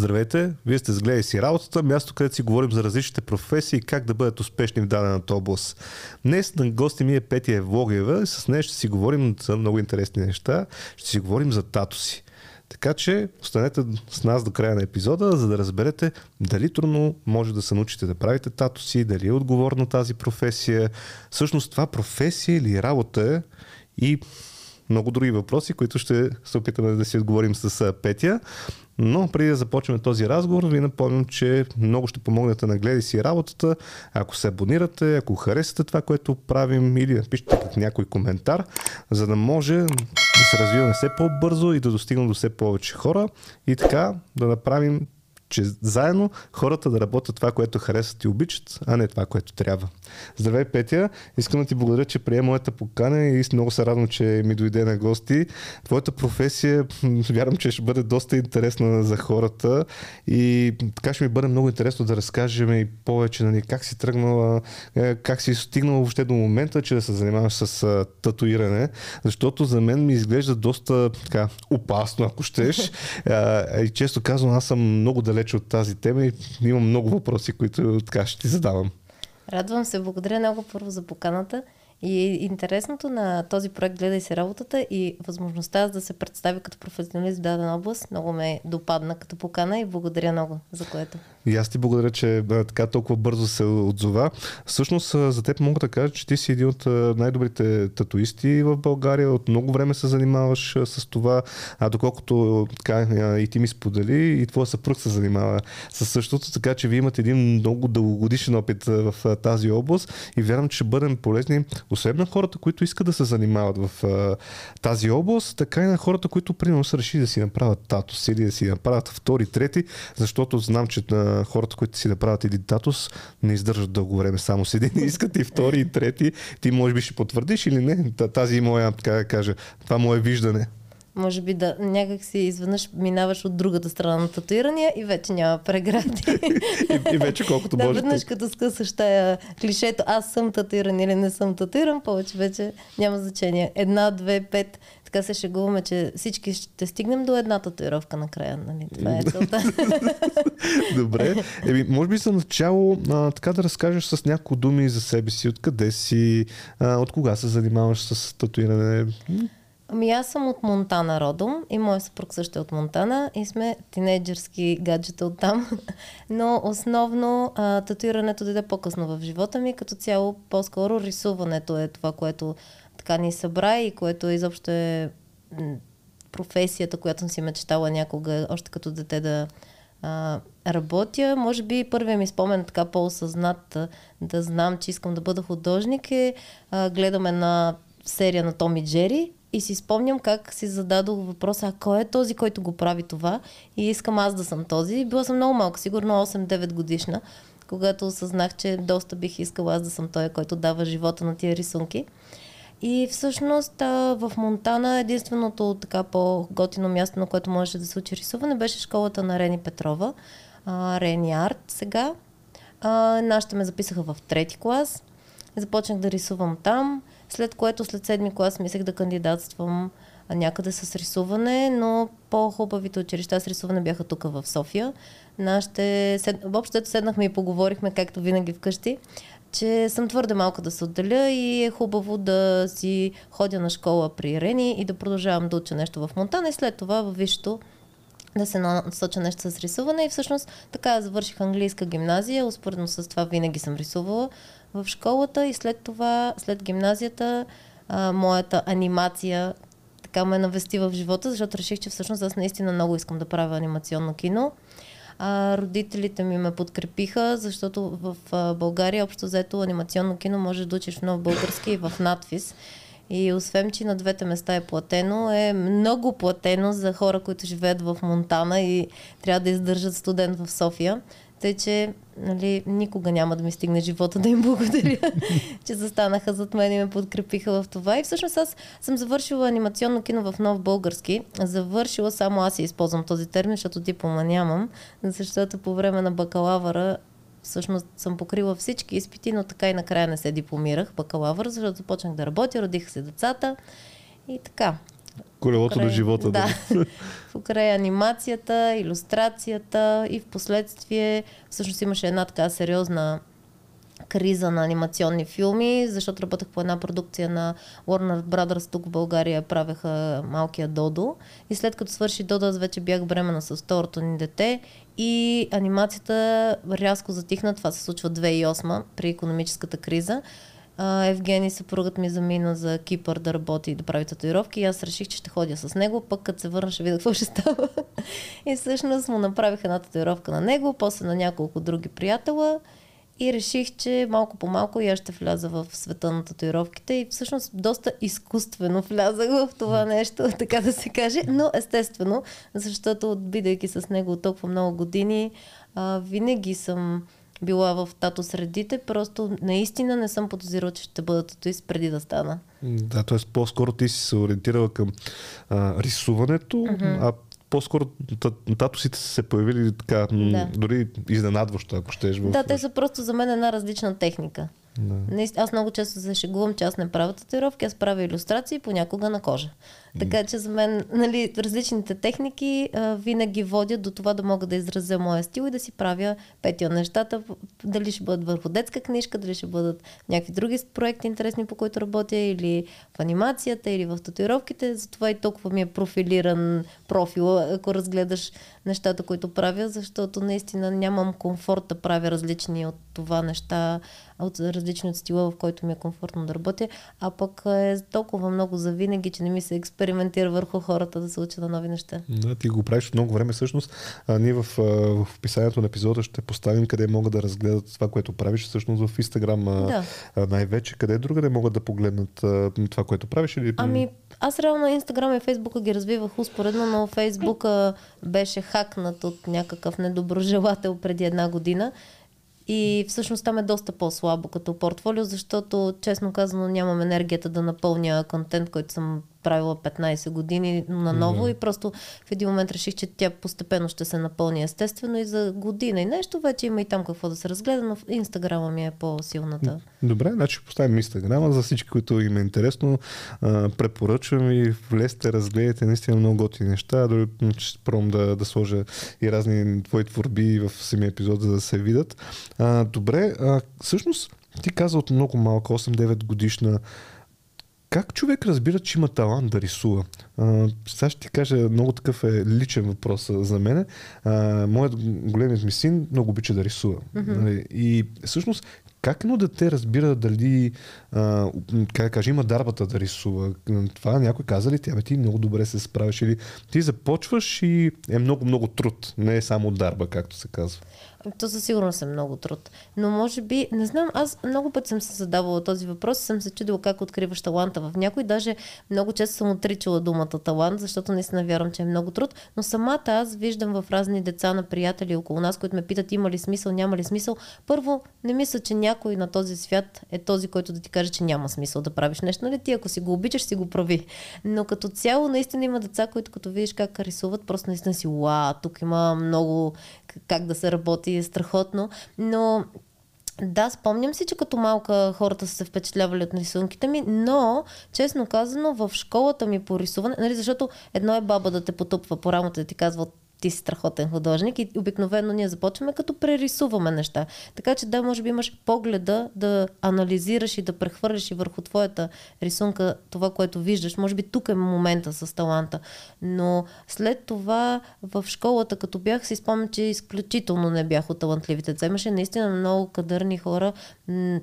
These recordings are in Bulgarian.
Здравейте, вие сте сгледали си работата, място където си говорим за различните професии и как да бъдат успешни в дадената област. Днес на гости ми е Петя Евлогиева и с нея ще си говорим за много интересни неща. Ще си говорим за тато си. Така че останете с нас до края на епизода, за да разберете дали трудно може да се научите да правите тато си, дали е отговорна тази професия. Всъщност това професия или работа е и много други въпроси, които ще се опитаме да си отговорим с Петя. Но преди да започнем този разговор, ви напомням, че много ще помогнете на гледай си работата. Ако се абонирате, ако харесате това, което правим или напишете някой коментар, за да може да се развиваме все по-бързо и да достигнем до все повече хора и така да направим че заедно хората да работят това, което харесват и обичат, а не това, което трябва. Здравей, Петя! Искам да ти благодаря, че приема моята покана и много се радвам, че ми дойде на гости. Твоята професия, вярвам, че ще бъде доста интересна за хората и така ще ми бъде много интересно да разкажем и повече нали, как си тръгнала, е, как си стигнала въобще до момента, че да се занимаваш с татуиране, защото за мен ми изглежда доста така, опасно, ако щеш. и често казвам, аз съм много далеч далеч от тази тема и имам много въпроси, които така ще ти задавам. Радвам се, благодаря много първо за поканата. И интересното на този проект Гледай се работата и възможността да се представи като професионалист в дадена област много ме допадна като покана и благодаря много за което. И аз ти благодаря, че така толкова бързо се отзова. Всъщност за теб мога да кажа, че ти си един от най-добрите татуисти в България. От много време се занимаваш с това. А доколкото така, и ти ми сподели, и твоя съпруг се занимава с същото, така че вие имате един много дългогодишен опит в тази област и вярвам, че ще бъдем полезни освен на хората, които искат да се занимават в тази област, така и на хората, които примерно са решили да си направят татус или да си направят втори, трети, защото знам, че на хората, които си направят един татус, не издържат дълго време само с един. Искат и втори, и трети. Ти може би ще потвърдиш или не? Тази моя, така да кажа, това мое виждане. Може би да някак си изведнъж минаваш от другата страна на татуирания и вече няма прегради. и, и вече колкото да, може. Веднъж като скъсаш тая клишето, аз съм татуиран или не съм татуиран, повече вече няма значение. Една, две, пет. Така се шегуваме, че всички ще стигнем до една татуировка накрая. Нали? Това е целта. Добре. Еми, може би за начало а, така да разкажеш с няколко думи за себе си, откъде си, а, от кога се занимаваш с татуиране. Ами аз съм от Монтана родом и моят съпруг също е от Монтана и сме тинейджърски гаджета от там. Но основно а, татуирането дойде по-късно в живота ми, като цяло по-скоро рисуването е това, което така ни събра и което изобщо е професията, която съм си мечтала някога, още като дете да а, работя. Може би първият ми спомен така по-осъзнат да знам, че искам да бъда художник е а, гледам една серия на Томи Джери и си спомням как си зададох въпроса, а кой е този, който го прави това? И искам аз да съм този. Била съм много малка, сигурно 8-9 годишна, когато осъзнах, че доста бих искала аз да съм той, който дава живота на тия рисунки. И всъщност в Монтана единственото така по-готино място, на което можеше да се учи рисуване, беше школата на Рени Петрова, Рени Арт сега. нашите ме записаха в трети клас. Започнах да рисувам там след което след седми клас мислех да кандидатствам някъде с рисуване, но по-хубавите училища с рисуване бяха тук в София. Нашите, въобще седнахме и поговорихме, както винаги вкъщи, че съм твърде малка да се отделя и е хубаво да си ходя на школа при Рени и да продължавам да уча нещо в Монтана и след това във висшето да се насоча нещо с рисуване и всъщност така завърших английска гимназия, успоредно с това винаги съм рисувала в школата и след това, след гимназията, а, моята анимация така ме навести в живота, защото реших, че всъщност аз наистина много искам да правя анимационно кино. А, родителите ми ме подкрепиха, защото в а, България общо взето анимационно кино може да учиш в нов български и в надфис. И освен, че на двете места е платено, е много платено за хора, които живеят в Монтана и трябва да издържат студент в София. Тъй, че нали, никога няма да ми стигне живота да им благодаря, че застанаха зад мен и ме подкрепиха в това. И всъщност аз съм завършила анимационно кино в нов български. Завършила само аз и използвам този термин, защото диплома нямам, защото по време на бакалавъра всъщност съм покрила всички изпити, но така и накрая не се дипломирах бакалавър, защото започнах да работя, родиха се децата и така. Колелото на живота. Да. Покрай анимацията, иллюстрацията и в последствие всъщност имаше една така сериозна криза на анимационни филми, защото работех по една продукция на Warner Brothers тук в България, правеха малкия Додо. И след като свърши Додо, аз вече бях бремена с второто ни дете и анимацията рязко затихна. Това се случва 2008 при економическата криза. Евгений, съпругът ми, замина за Кипър да работи и да прави татуировки. И аз реших, че ще ходя с него, пък като се върна ще видя какво ще става. и всъщност му направих една татуировка на него, после на няколко други приятела. И реших, че малко по малко и аз ще вляза в света на татуировките. И всъщност доста изкуствено влязах в това нещо, така да се каже, но естествено, защото бидейки с него толкова много години, а, винаги съм била в тато средите, просто наистина не съм подозирала, че ще бъда татуист преди да стана. Да, т.е. по-скоро ти си се ориентирала към а, рисуването, mm-hmm. а по-скоро татусите са се появили така, да. дори изненадващо, ако щеш. В... Да, те са просто за мен една различна техника. Да. Аз много често се шегувам, че аз не правя татуировки, аз правя иллюстрации понякога на кожа. Така че за мен нали, различните техники а, винаги водят до това да мога да изразя моя стил и да си правя петия нещата. Дали ще бъдат върху детска книжка, дали ще бъдат някакви други проекти интересни, по които работя, или в анимацията, или в татуировките. Затова и толкова ми е профилиран профил, ако разгледаш нещата, които правя, защото наистина нямам комфорт да правя различни от това неща, от различни от стила, в който ми е комфортно да работя, а пък е толкова много за винаги, че не ми се експериментира върху хората да се учат на нови неща. Да, ти го правиш много време всъщност. А, ние в, в описанието на епизода ще поставим къде могат да разгледат това, което правиш всъщност в Инстаграм да. най-вече. Къде друга да могат да погледнат а, това, което правиш? Или... Ами, аз реално Инстаграм и Фейсбука ги развивах успоредно, но Фейсбука беше хакнат от някакъв недоброжелател преди една година. И всъщност там е доста по-слабо като портфолио, защото честно казано нямам енергията да напълня контент, който съм правила 15 години наново mm-hmm. и просто в един момент реших, че тя постепенно ще се напълни естествено и за година и нещо вече има и там какво да се разгледа, но Инстаграма ми е по-силната. Добре, значи поставим Инстаграма за всички, които им е интересно. Препоръчвам и влезте, разгледайте наистина много готини неща. Дори ще пробвам да, да сложа и разни твои творби в самия епизод, за да се видят. А, добре, а, всъщност ти каза от много малка, 8-9 годишна как човек разбира, че има талант да рисува? А, сега ще ти кажа, много такъв е личен въпрос за мен. А, моят големият ми син много обича да рисува. Mm-hmm. И всъщност, как едно дете разбира дали, а, как да кажа, има дарбата да рисува? Това някой каза ли тя, бе, ти много добре се справиш или ти започваш и е много-много труд, не е само дарба, както се казва. То със сигурност е много труд. Но може би, не знам, аз много път съм се задавала този въпрос и съм се чудила как откриваш таланта в някой. Даже много често съм отричала думата талант, защото наистина вярвам, че е много труд. Но самата аз виждам в разни деца на приятели около нас, които ме питат има ли смисъл, няма ли смисъл. Първо, не мисля, че някой на този свят е този, който да ти каже, че няма смисъл да правиш нещо. Нали? Ти ако си го обичаш, си го прави. Но като цяло, наистина има деца, които като видиш как рисуват, просто наистина си, уа, тук има много как да се работи, страхотно. Но да, спомням си, че като малка хората са се впечатлявали от рисунките ми, но, честно казано, в школата ми по рисуване, нали, защото едно е баба да те потупва по рамото и да ти казва ти си страхотен художник и обикновено ние започваме като прерисуваме неща. Така че да, може би имаш погледа да анализираш и да прехвърляш и върху твоята рисунка това, което виждаш. Може би тук е момента с таланта. Но след това в школата, като бях, си спомням, че изключително не бях от талантливите деца. Имаше наистина много кадърни хора,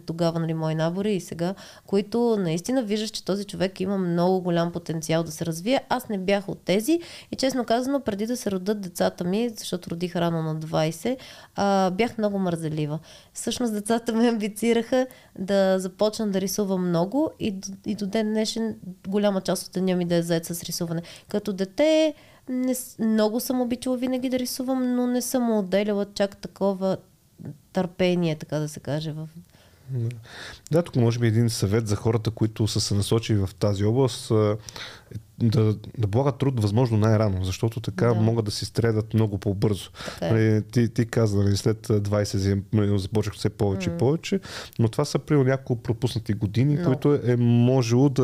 тогава, нали, мои набори и сега, които наистина виждаш, че този човек има много голям потенциал да се развие. Аз не бях от тези и честно казано, преди да се родят децата ми, защото родих рано на 20, а, бях много мързелива. Всъщност децата ме амбицираха да започна да рисувам много и, и до ден днешен голяма част от деня ми да е заед с рисуване. Като дете не, много съм обичала винаги да рисувам, но не съм отделяла чак такова търпение, така да се каже, в да, тук може би един съвет за хората, които са се насочили в тази област да, да полагат труд възможно най-рано, защото така да. могат да си стредат много по-бързо. Така е. Нали, ти, ти каза, нали, след 20 зим започнах все повече и М. повече, но това са при няколко пропуснати години, Много. които е можело да,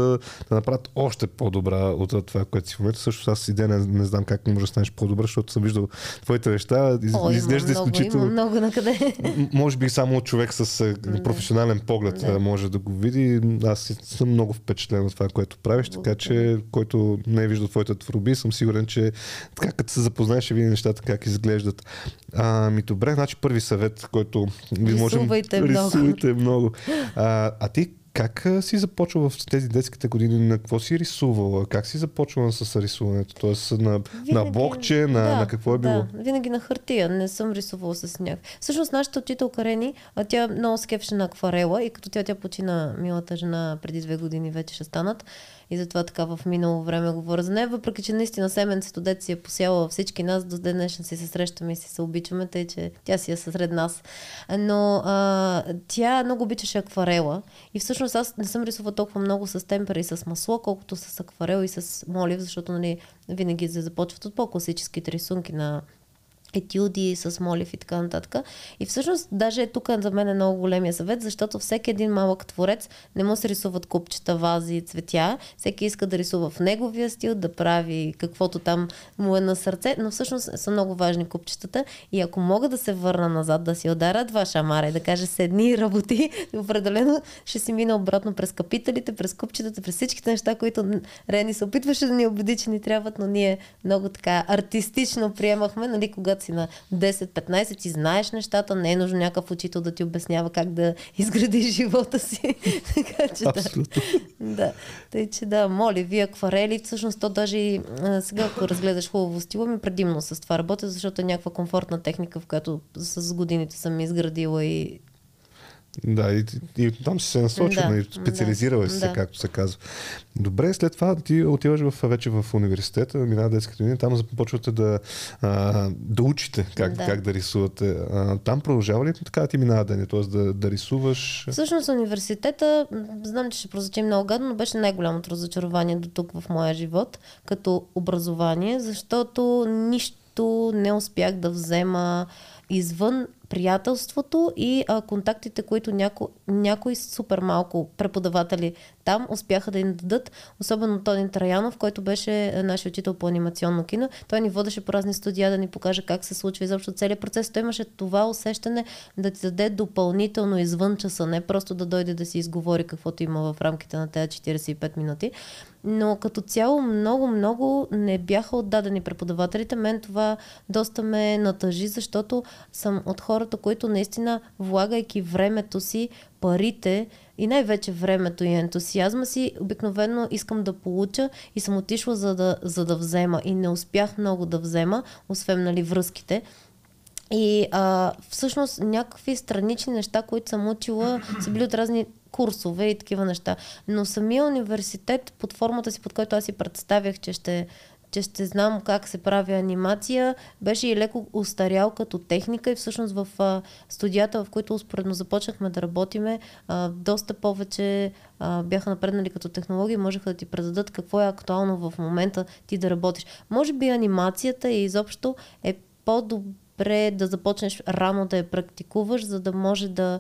да направят още по-добра от това, което си в момента. Също аз и ден не, не знам как може да станеш по-добра, защото съм виждал твоите неща. Из, О, изглежда много, изключително. има много на къде. М- Може би само човек с професионален поглед Да. може да го види. Аз съм много впечатлен от това, което правиш, така че който не е виждал твоите творби, съм сигурен, че така като се запознаеш, ще види нещата как изглеждат. А, ми добре, значи първи съвет, който ви можем... Рисувайте много. Рисувайте много. А, а ти как си започвал в тези детските години? На какво си рисувала? Как си започвала с рисуването? Тоест на, на Винаги- блокче, на, да, на какво е било? Да, винаги на хартия. Не съм рисувала с някакъв. Всъщност нашата учителка Рени, тя много се кефеше на акварела и като тя, тя почина милата жена преди две години вече ще станат. И затова така в минало време говоря за нея, въпреки че наистина семенцето дете си е посяла всички нас, до ден днешен си се срещаме и си се обичаме, тъй че тя си е сред нас. Но а, тя много обичаше акварела и всъщност аз не съм рисувала толкова много с темпера и с масло, колкото с акварел и с молив, защото нали, винаги се започват от по-класическите рисунки на етюди с молив и така нататък. И всъщност, даже е тук за мен е много големия съвет, защото всеки един малък творец не му се рисуват купчета, вази, цветя. Всеки иска да рисува в неговия стил, да прави каквото там му е на сърце, но всъщност са много важни купчетата. И ако мога да се върна назад, да си ударя два шамара и да кажа седни и работи, определено ще си мина обратно през капиталите, през купчетата, през всичките неща, които Рени се опитваше да ни убеди, че ни трябват, но ние много така артистично приемахме, нали, когато си на 10-15 ти знаеш нещата, не е нужно някакъв учител да ти обяснява как да изградиш живота си. така че да. Абсолютно. Да, тъй, че да, моля, вие акварели, всъщност то даже и сега, ако разгледаш хубаво стила ми, предимно с това работя, защото е някаква комфортна техника, в която с годините съм изградила и Да, и, и там си се насочила Да, и специализирала си се, да. както се казва. Добре, след това ти отиваш в, вече в университета, минава детската година, там започвате да, а, да учите как да. Да. как да рисувате. А, там продължава ли така да ти минава ден, т.е. Да, да рисуваш? Всъщност университета, знам, че ще прозвучи много гадно, но беше най-голямото разочарование до тук в моя живот като образование, защото нищо не успях да взема извън приятелството и а, контактите, които няко, някои супер малко преподаватели там успяха да им дадат, особено Тони Траянов, който беше е, нашия учител по анимационно кино. Той ни водеше по разни студия да ни покаже как се случва изобщо целият процес. Той имаше това усещане да ти даде допълнително извън часа, не просто да дойде да си изговори каквото има в рамките на тези 45 минути. Но като цяло много, много не бяха отдадени преподавателите. Мен това доста ме натъжи, защото съм от хората, които наистина, влагайки времето си, парите и най-вече времето и ентусиазма си, обикновено искам да получа и съм отишла за да, за да взема. И не успях много да взема, освен нали, връзките. И а, всъщност някакви странични неща, които съм учила, са били от разни курсове и такива неща. Но самия университет, под формата си, под който аз си представях, че ще, че ще знам как се прави анимация, беше и леко устарял като техника и всъщност в а, студията, в които успоредно започнахме да работиме, а, доста повече а, бяха напреднали като технологии, можеха да ти предадат какво е актуално в момента ти да работиш. Може би анимацията и изобщо е по-добре да започнеш рано да я практикуваш, за да може да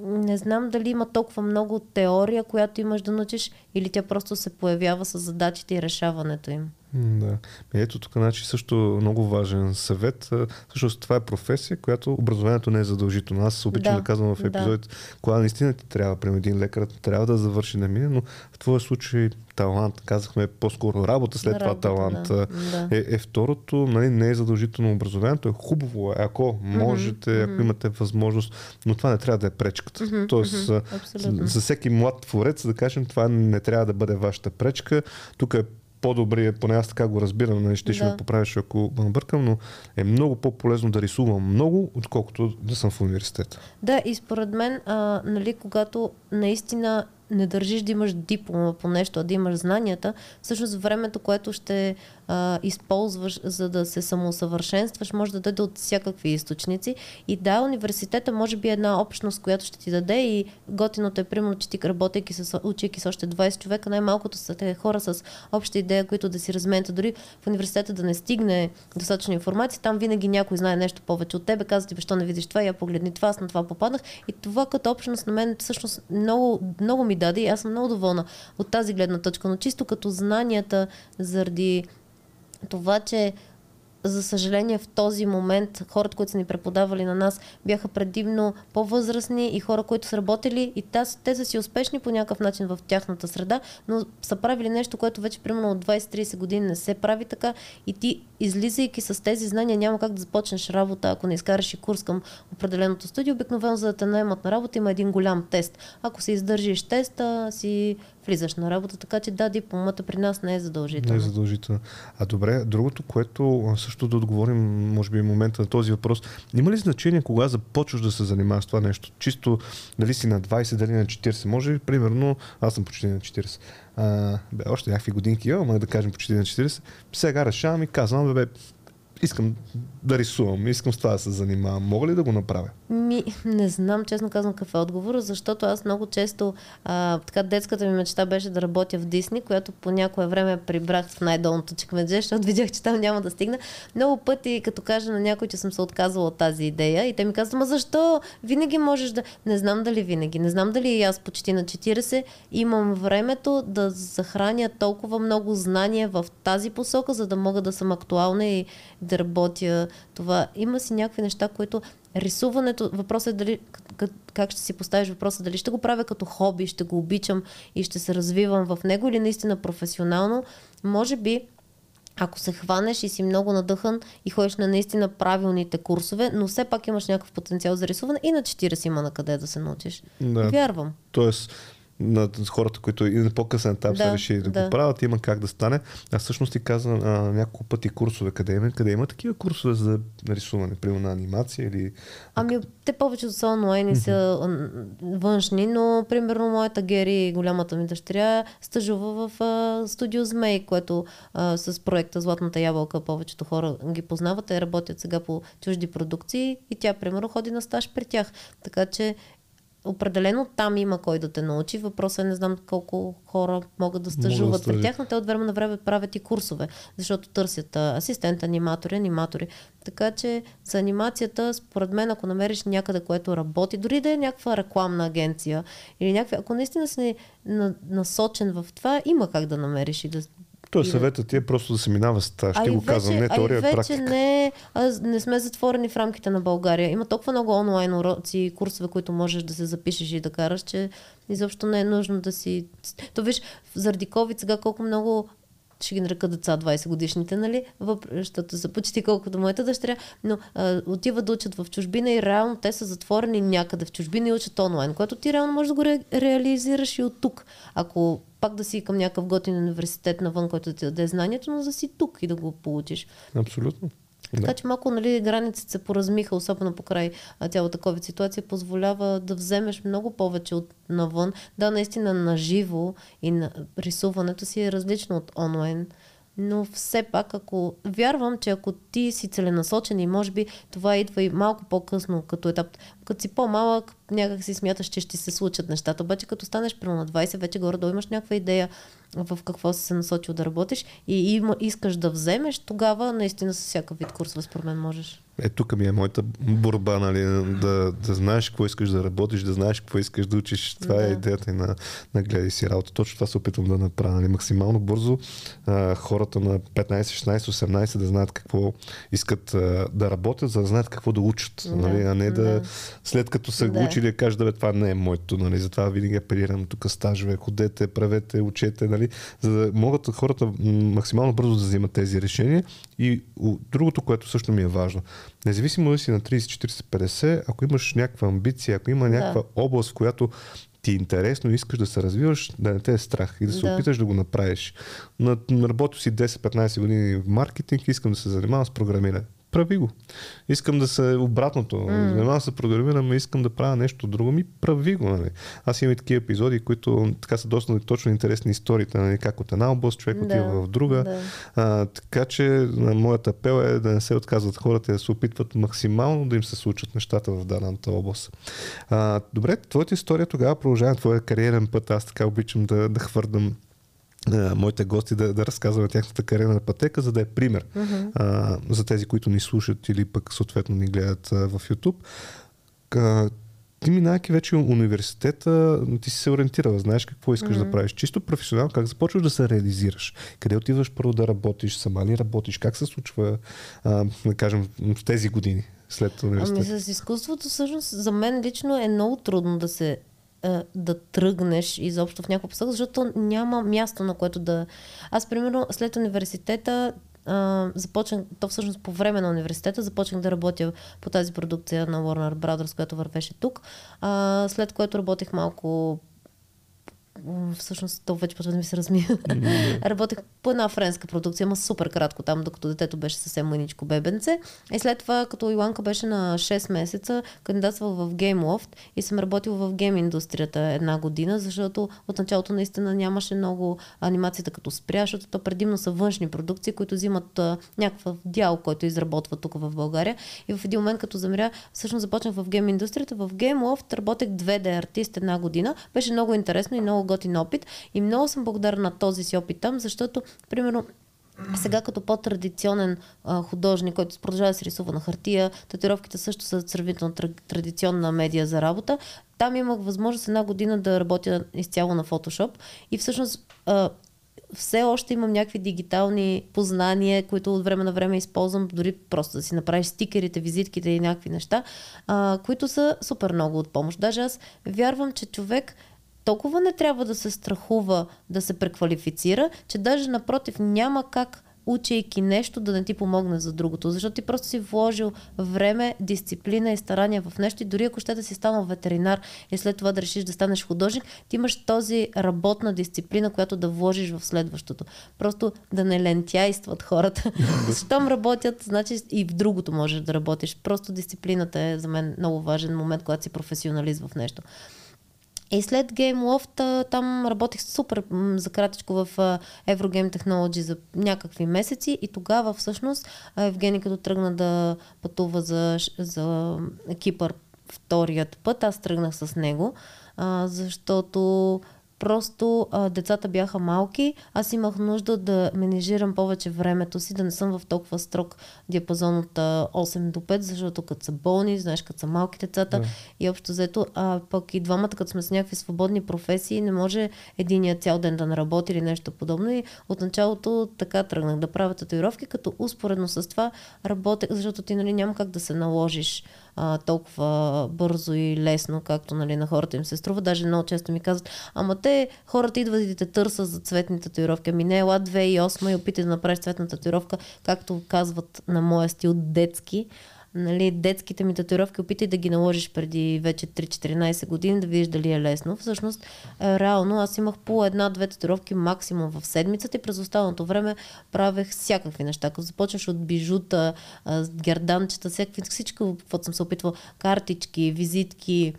не знам дали има толкова много теория, която имаш да научиш, или тя просто се появява с задачите и решаването им. Да. Ми Ето тук значи също много важен съвет. Всъщност това е професия, която образованието не е задължително. Аз обичам да, Да, да казвам в да. епизодите, кога наистина ти трябва, примерно един лекар трябва да завърши да мине, но в твоя случай талант, казахме по-скоро работа, след Работа, това талант да, да. Е, е второто, нали, не е задължително образованието, е хубаво, е, ако можете, ако имате възможност, но това не трябва да е пречката. Тоест, а, абсолютно. за всеки млад творец, да кажем, това не трябва да бъде вашата пречка. Тук е по-добри, поне аз така го разбирам, нали, ще, ще Да. ме поправиш, ако бъркам, но е много по-полезно да рисувам много, отколкото да съм в университета. Да, и според мен, а, нали, когато наистина не държиш да имаш диплома по нещо, а да имаш знанията, всъщност времето, което ще а, използваш, за да се самоусъвършенстваш, може да дойде от всякакви източници. И да, университета може би е една общност, която ще ти даде и готиното е примерно, че ти работейки с, учейки с още 20 човека, най-малкото са те хора с обща идея, които да си разменят. Дори в университета да не стигне достатъчно информация, там винаги някой знае нещо повече от тебе, казва ти, защо не видиш това, я погледни това, аз на това попаднах. И това като общност на мен всъщност много, много ми даде и аз съм много доволна от тази гледна точка. Но чисто като знанията заради това, че за съжаление в този момент хората, които са ни преподавали на нас, бяха предимно по-възрастни и хора, които са работили и таз, те са си успешни по някакъв начин в тяхната среда, но са правили нещо, което вече примерно от 20-30 години не се прави така и ти излизайки с тези знания няма как да започнеш работа, ако не изкараш и курс към определеното студио. Обикновено за да те наемат на работа има един голям тест. Ако се издържиш теста, си влизаш на работа, така че да, дипломата при нас не е задължителна. Не е задължителна. А добре, другото, което също да отговорим, може би, в момента на този въпрос, има ли значение кога започваш да се занимаваш с това нещо? Чисто дали си на 20, дали на 40? Може, примерно, аз съм почти на 40. А, бе, още някакви годинки имам, да кажем почти на 40. Сега решавам и казвам, бе, искам да рисувам, искам с това да се занимавам. Мога ли да го направя? Ми, не знам, честно казвам, какъв е отговор, защото аз много често, а, така детската ми мечта беше да работя в Дисни, която по някое време прибрах в най-долното чекмедже, защото видях, че там няма да стигна. Много пъти, като кажа на някой, че съм се отказвала от тази идея и те ми казват, ма защо? Винаги можеш да... Не знам дали винаги. Не знам дали и аз почти на 40 имам времето да захраня толкова много знания в тази посока, за да мога да съм актуална и да работя това. Има си някакви неща, които рисуването, въпросът е дали, как ще си поставиш въпроса, дали ще го правя като хоби, ще го обичам и ще се развивам в него или наистина професионално. Може би ако се хванеш и си много надъхан и ходиш на наистина правилните курсове, но все пак имаш някакъв потенциал за рисуване и на 40 има на къде да се научиш. Да. Вярвам. Тоест, на хората, които и на по-късен етап да, са решили да, да, го правят, има как да стане. А всъщност ти каза а, няколко пъти курсове, къде има, къде има такива курсове за рисуване, примерно на анимация или... Ами те повечето са онлайн и са външни, но примерно моята Гери, голямата ми дъщеря, стъжува в а, студио Змей, което а, с проекта Златната ябълка повечето хора ги познават. Те работят сега по чужди продукции и тя примерно ходи на стаж при тях. Така че определено там има кой да те научи. Въпросът е не знам колко хора могат да стъжуват да при тях, но те от време на време правят и курсове, защото търсят асистент, аниматори, аниматори. Така че за анимацията, според мен, ако намериш някъде, което работи, дори да е някаква рекламна агенция или някаква, ако наистина си насочен в това, има как да намериш и да той съветът ти е просто да се минава с това. Ще го вече, казвам, не теория, вече практика. Не, а не сме затворени в рамките на България. Има толкова много онлайн уроци, курсове, които можеш да се запишеш и да караш, че изобщо не е нужно да си... То виж, заради COVID сега колко много ще ги нарека деца 20 годишните, нали? защото са почти колкото моята дъщеря, но а, отиват да учат в чужбина и реално те са затворени някъде в чужбина и учат онлайн, което ти реално можеш да го ре, реализираш и от тук. Ако пак да си към някакъв готин университет навън, който да ти даде знанието, но да си тук и да го получиш. Абсолютно. Така че малко нали, границите се поразмиха, особено покрай цялата COVID ситуация, позволява да вземеш много повече от навън. Да, наистина на живо и на рисуването си е различно от онлайн. Но все пак, ако вярвам, че ако ти си целенасочен и може би това идва и малко по-късно като етап, като си по-малък, някак си смяташ, че ще се случат нещата. Обаче като станеш примерно на 20, вече горе да имаш някаква идея в какво си се насочил да работиш и има, искаш да вземеш, тогава наистина с всякакъв вид курс, според мен можеш. Е, тук ми е моята борба, нали, да, да знаеш какво искаш да работиш, да знаеш какво искаш да учиш. Това е да. е идеята и на, на гледай си работа. Точно това се опитвам да направя. Нали, максимално бързо а, хората на 15, 16, 18 да знаят какво искат а, да работят, за да знаят какво да учат. Да. Нали, а не да, да след като са да. го учили да кажат, да бе, това не е моето. Нали, затова винаги апелирам тук стажове, ходете, правете, учете, нали, за да могат хората максимално бързо да взимат тези решения. И другото, което също ми е важно Независимо да си на 30, 40, 50, ако имаш някаква амбиция, ако има някаква да. област, в която ти е интересно искаш да се развиваш, да не те е страх и да се да. опиташ да го направиш. На, работил си 10-15 години в маркетинг искам да се занимавам с програмиране. Прави го. Искам да се обратното. Mm. Занимавам се програмирам, искам да правя нещо друго, ми прави го. Нали. Аз имам и такива епизоди, които така са доста точно интересни историите, нали, как от една област човек отива да, в друга. Да. А, така че моята апел е да не се отказват хората и да се опитват максимално да им се случат нещата в дадената област. А, добре, твоята история тогава продължава твоя кариерен път. Аз така обичам да, да хвърдам моите гости да, да разказват тяхната кариерна пътека, за да е пример uh-huh. а, за тези, които ни слушат или пък съответно ни гледат а, в YouTube. А, ти минайки вече университета, ти си се ориентирала, знаеш какво искаш mm-hmm. да правиш. Чисто професионално, как започваш да се реализираш? Къде отиваш първо да работиш? Сама ли работиш? Как се случва, а, да кажем, в тези години след университета? Ами с изкуството всъщност за мен лично е много трудно да се да тръгнеш изобщо в някаква посока, защото няма място, на което да... Аз, примерно, след университета Uh, започнах, то всъщност по време на университета започнах да работя по тази продукция на Warner Brothers, която вървеше тук. Uh, след което работех малко всъщност то вече да ми се размия. Mm-hmm. Работех по една френска продукция, ама супер кратко там, докато детето беше съвсем мъничко бебенце. И след това, като Иланка беше на 6 месеца, кандидатствал в GameLoft и съм работил в гейм индустрията една година, защото от началото наистина нямаше много анимацията като спря, защото то предимно са външни продукции, които взимат а, някакъв дял, който изработва тук в България. И в един момент, като замря, всъщност започнах в гейм индустрията. В GameLoft работех 2D артист една година. Беше много интересно и много готин опит. И много съм благодарна на този си опит там, защото, примерно, сега като по-традиционен а, художник, който продължава да се рисува на хартия, татуировките също са сравнително традиционна медия за работа. Там имах възможност една година да работя изцяло на фотошоп и всъщност а, все още имам някакви дигитални познания, които от време на време използвам, дори просто да си направиш стикерите, визитките и някакви неща, а, които са супер много от помощ. Даже аз вярвам, че човек толкова не трябва да се страхува да се преквалифицира, че даже напротив няма как учейки нещо да не ти помогне за другото. Защото ти просто си вложил време, дисциплина и старания в нещо и дори ако ще да си станал ветеринар и след това да решиш да станеш художник, ти имаш този работна дисциплина, която да вложиш в следващото. Просто да не лентяйстват хората. Щом работят, значи и в другото можеш да работиш. Просто дисциплината е за мен много важен момент, когато си професионалист в нещо. И след Game Loft там работих супер за кратичко в Eurogame Technology за някакви месеци. И тогава всъщност Евгений като тръгна да пътува за, за Кипър вторият път, аз тръгнах с него, защото Просто а, децата бяха малки, аз имах нужда да менежирам повече времето си, да не съм в толкова строг диапазон от а, 8 до 5, защото като са болни, знаеш, като са малки децата да. и общо взето, а пък и двамата, като сме с някакви свободни професии, не може единия цял ден да не работи или нещо подобно и от началото така тръгнах да правя татуировки, като успоредно с това работех, защото ти нали няма как да се наложиш а, толкова бързо и лесно, както нали, на хората им се струва. Даже много често ми казват, ама те хората идват и те търсят за цветни татуировки. Ами не, ела 2008 и опитай да направиш цветна татуировка, както казват на моя стил детски нали, детските ми татуировки, опитай да ги наложиш преди вече 3-14 години, да видиш дали е лесно. Всъщност, е, реално аз имах по една-две татуировки максимум в седмицата и през останалото време правех всякакви неща. Като започваш от бижута, герданчета, всякакви, всичко, каквото съм се опитвал, картички, визитки,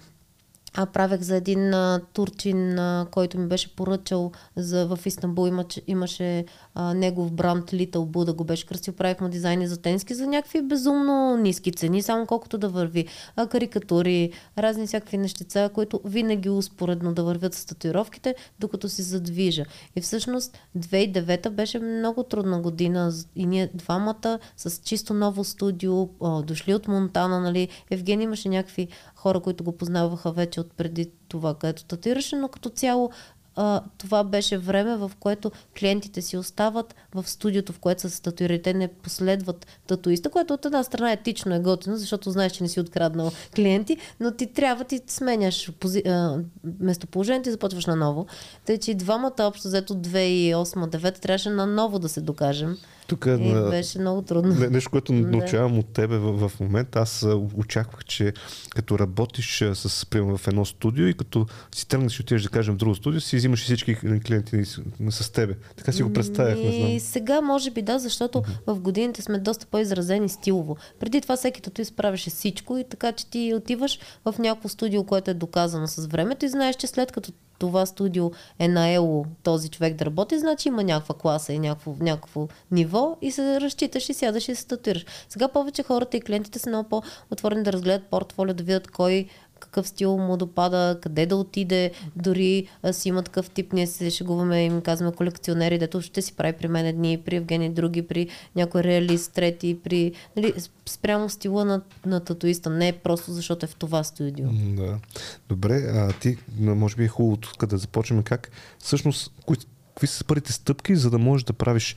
а правех за един а, турчин, а, който ми беше поръчал за, в Истанбул. Имаше, имаше а, негов бранд Little Buddha, го беше красив. Правих му дизайни за тенски за някакви безумно ниски цени, само колкото да върви. А, карикатури, разни всякакви нещица, които винаги успоредно да вървят с татуировките, докато си задвижа. И всъщност 2009 беше много трудна година и ние двамата с чисто ново студио, а, дошли от Монтана, нали. Евгений имаше някакви хора, които го познаваха вече от преди това, където татуираше, но като цяло а, това беше време, в което клиентите си остават в студиото, в което са се татуирали. Те не последват татуиста, което от една страна етично е готино, защото знаеш, че не си откраднал клиенти, но ти трябва, ти сменяш пози... местоположението и започваш наново. Тъй, че двамата общо взето 2008-2009 трябваше наново да се докажем Тук И на... беше много трудно. Не, нещо, което Да. научавам от тебе в, в момента, аз очаквах, че като работиш с, примерно, в едно студио и като си тръгнеш и отидеш да кажем в друго студио, си взимаш всички клиенти с, с тебе. Така си го представях, не И сега може би да, защото в годините сме доста по-изразени стилово. Преди това всеки тато изправяше всичко и така, че ти отиваш в някакво студио, което е доказано с времето и знаеш, че след като това студио е наело този човек да работи, значи има някаква класа и някакво, някакво ниво и се разчиташ и сядаш и се статуираш. Сега повече хората и клиентите са много по-отворени да разгледат портфолио, да видят кой какъв стил му допада, къде да отиде, дори си има такъв тип, ние се шегуваме им казваме колекционери, дето ще си прави при мен едни, при Евгений други, при някой реалист, трети, при, нали, спрямо стила на, на татуиста, не просто защото е в това студио. Да. Добре, а ти, може би е хубаво тук да започнем как, всъщност, кои, какви са първите стъпки, за да можеш да правиш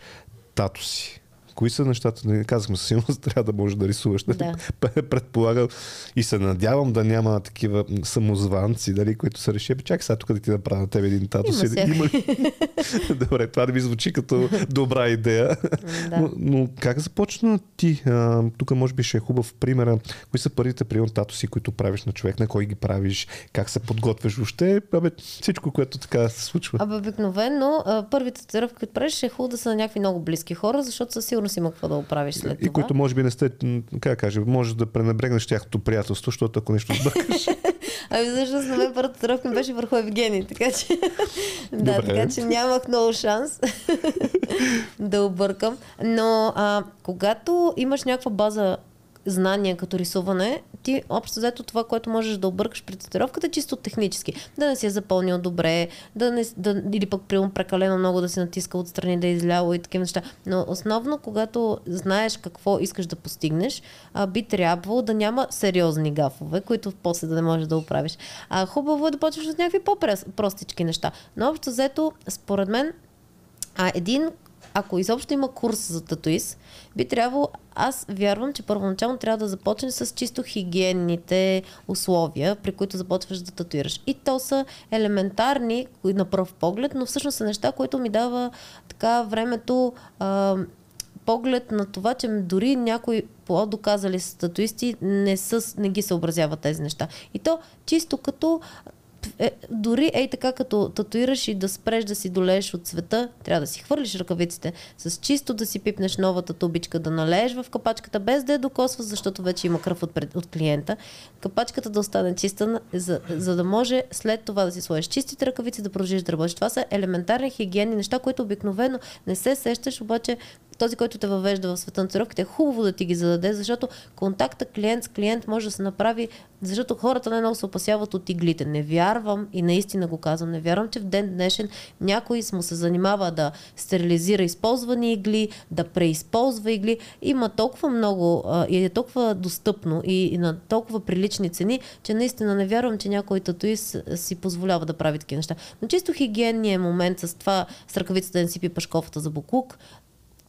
тато си? Кои са нещата? Не казахме със сигурност, трябва да можеш да рисуваш. нали? Да. Предполагам и се надявам да няма такива самозванци, дали, които са решили, чакай сега тук да ти направя на тебе един тато Има. Има ли? Добре, това не ми звучи като добра идея. Да. Но, но как започна ти? А, тук може би ще е хубав примера. Кои са първите прием тато си, които правиш на човек, на кой ги правиш, как се подготвяш въобще? Абе, всичко, което така се случва. Абе, обикновено първите татуировки, които правиш, е хубаво да са на някакви много близки хора, защото със сигурност има какво да оправиш след И това. които може би не сте, как кажа, може да пренебрегнеш тяхното приятелство, защото ако нещо сбъркаш. Ами всъщност на мен първата татуировка ми беше върху Евгений, така че... да, Добре. така че нямах много шанс да объркам. Но а, когато имаш някаква база знания като рисуване, ти общо взето това, което можеш да объркаш при татуировката, е чисто технически. Да не си е запълнил добре, да не, да, или пък прием прекалено много да си натиска отстрани да е изляло и такива неща. Но основно, когато знаеш какво искаш да постигнеш, а, би трябвало да няма сериозни гафове, които после да не можеш да оправиш. А хубаво е да почваш от някакви по-простички неща. Но общо взето, според мен, а един, ако изобщо има курс за татуист, би трябвало, аз вярвам, че първоначално трябва да започне с чисто хигиенните условия, при които започваш да татуираш. И то са елементарни на пръв поглед, но всъщност са неща, които ми дава така времето а, поглед на това, че дори някои по-доказали статуисти не, са, не ги съобразяват тези неща. И то чисто като е, дори ей така като татуираш и да спреш да си долееш от света, трябва да си хвърлиш ръкавиците, с чисто да си пипнеш новата тубичка, да налееш в капачката, без да я докосваш, защото вече има кръв от, от клиента. Капачката да остане чиста, за, за да може след това да си сложиш чистите ръкавици, да продължиш да работиш. Това са елементарни хигиенни неща, които обикновено не се сещаш, обаче този, който те въвежда в света на татуировките, е хубаво да ти ги зададе, защото контакта клиент с клиент може да се направи, защото хората най-много се опасяват от иглите. Не вярвам и наистина го казвам, не вярвам, че в ден днешен някой му се занимава да стерилизира използвани игли, да преизползва игли. Има толкова много и е толкова достъпно и, на толкова прилични цени, че наистина не вярвам, че някой татуист си позволява да прави такива неща. Но чисто хигиенният момент с това, с ръкавицата да не си пипаш за буклук,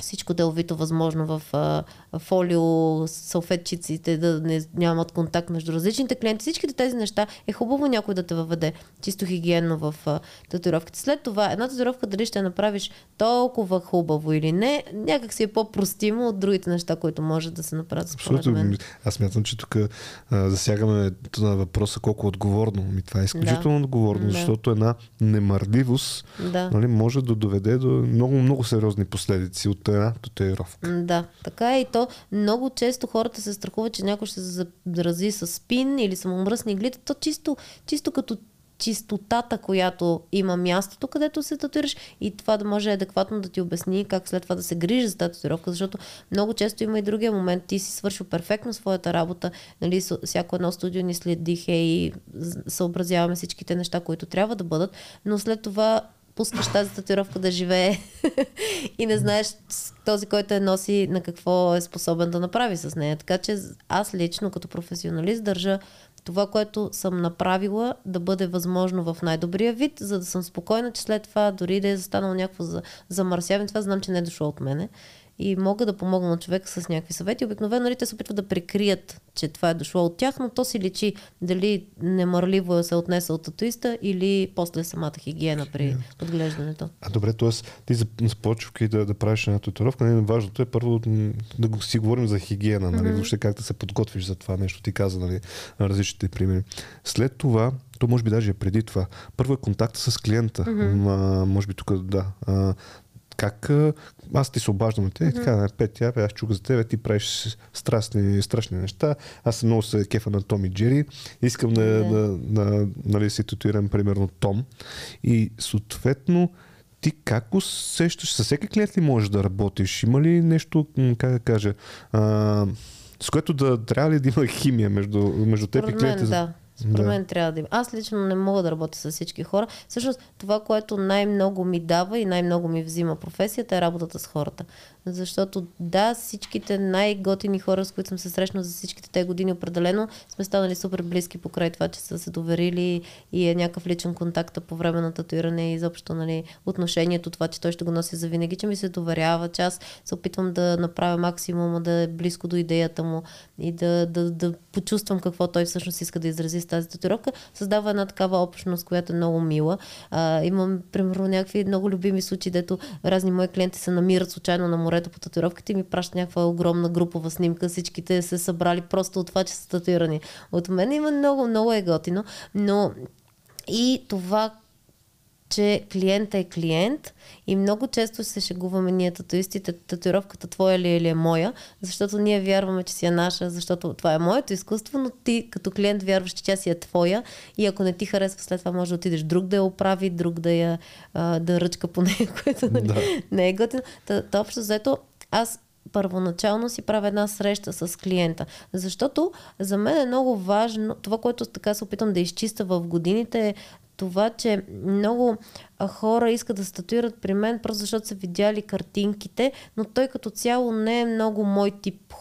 всичко деловито възможно в а, фолио, салфетчиците, да не, нямат контакт между различните клиенти. Всичките тези неща е хубаво някой да те въведе чисто хигиенно в а, татуировките. След това една татуировка дали ще направиш толкова хубаво или не, някак си е по-простимо от другите неща, които може да се направят според мен. Аз мятам, че тук а, засягаме на въпроса колко е отговорно. Ми, това е изключително Да. отговорно, Да. защото една немърливост Да. нали, може да доведе до много, много сериозни последици от една татуировка. Да, така е и то много често хората се страхуват, че някой ще се зарази с спин или самомръсни иглите. То чисто, чисто като чистотата, която има мястото, където се татуираш и това да може адекватно да ти обясни как след това да се грижи за тази татуировка, защото много често има и другия момент. Ти си свършил перфектно своята работа, нали, всяко едно студио ни следиха и з- съобразяваме всичките неща, които трябва да бъдат, но след това пускаш тази татуировка да живее и не знаеш този, който я носи, на какво е способен да направи с нея. Така че аз лично като професионалист държа това, което съм направила, да бъде възможно в най-добрия вид, за да съм спокойна, че след това, дори да е застанало някакво за, замърсяване, това знам, че не е дошло от мене. И мога да помогна на човека с някакви съвети. Обикновено нали, те се опитват да прикрият, че това е дошло от тях, но то си личи дали немърливо е се отнесъл от татуиста или после самата хигиена при отглеждането. А добре, т.е. ти започвайки да, да правиш една татуировка, нали, важното е първо да го си говорим за хигиена, нали, mm-hmm. въобще как да се подготвиш за това нещо. Ти каза, нали, различните примери. След това, то може би даже е преди това. Първо е контакта с клиента. Mm-hmm. А, може би тук, да. А, как аз ти се обаждам теб, mm-hmm. така, Петя, аз чух за теб, ти правиш страстни, страшни неща. Аз съм много се кефа на Том и Джери. Искам да, yeah. да, да, нали, си татуирам примерно Том. И съответно, ти как усещаш? Със всеки клиент ли можеш да работиш? Има ли нещо, как да кажа, а, с което да трябва ли да има химия между, между теб и клиента? Да. Според да. мен трябва да има. Аз лично не мога да работя с всички хора. Всъщност това, което най-много ми дава и най-много ми взима професията е работата с хората. Защото да, всичките най-готини хора, с които съм се срещнал за всичките те години, определено сме станали супер близки покрай това, че са се доверили и е някакъв личен контакт по време на татуиране и изобщо нали, отношението, това, че той ще го носи за винаги, че ми се доверява, че аз се опитвам да направя максимума, да е близко до идеята му и да, да, да почувствам какво той всъщност иска да изрази с тази татуировка. Създава една такава общност, която е много мила. А, имам, примерно, някакви много любими случаи, дето разни мои клиенти се намират случайно на морето по татуировките и ми пращат някаква огромна групова снимка. Всичките се събрали просто от това, че са татуирани. От мен има много, много е готино, но и това, че клиента е клиент и много често се шегуваме ние татуистите, татуировката твоя ли е или е моя, защото ние вярваме, че си е наша, защото това е моето изкуство, но ти като клиент вярваш, че тя си е твоя и ако не ти харесва след това може да отидеш друг да я оправи, друг да я да ръчка по нея, което нали, да. не е готино. Та, та общо заето аз първоначално си правя една среща с клиента. Защото за мен е много важно, това, което така се опитам да изчиста в годините е това, че много хора искат да статуират при мен, просто защото са видяли картинките, но той като цяло не е много мой тип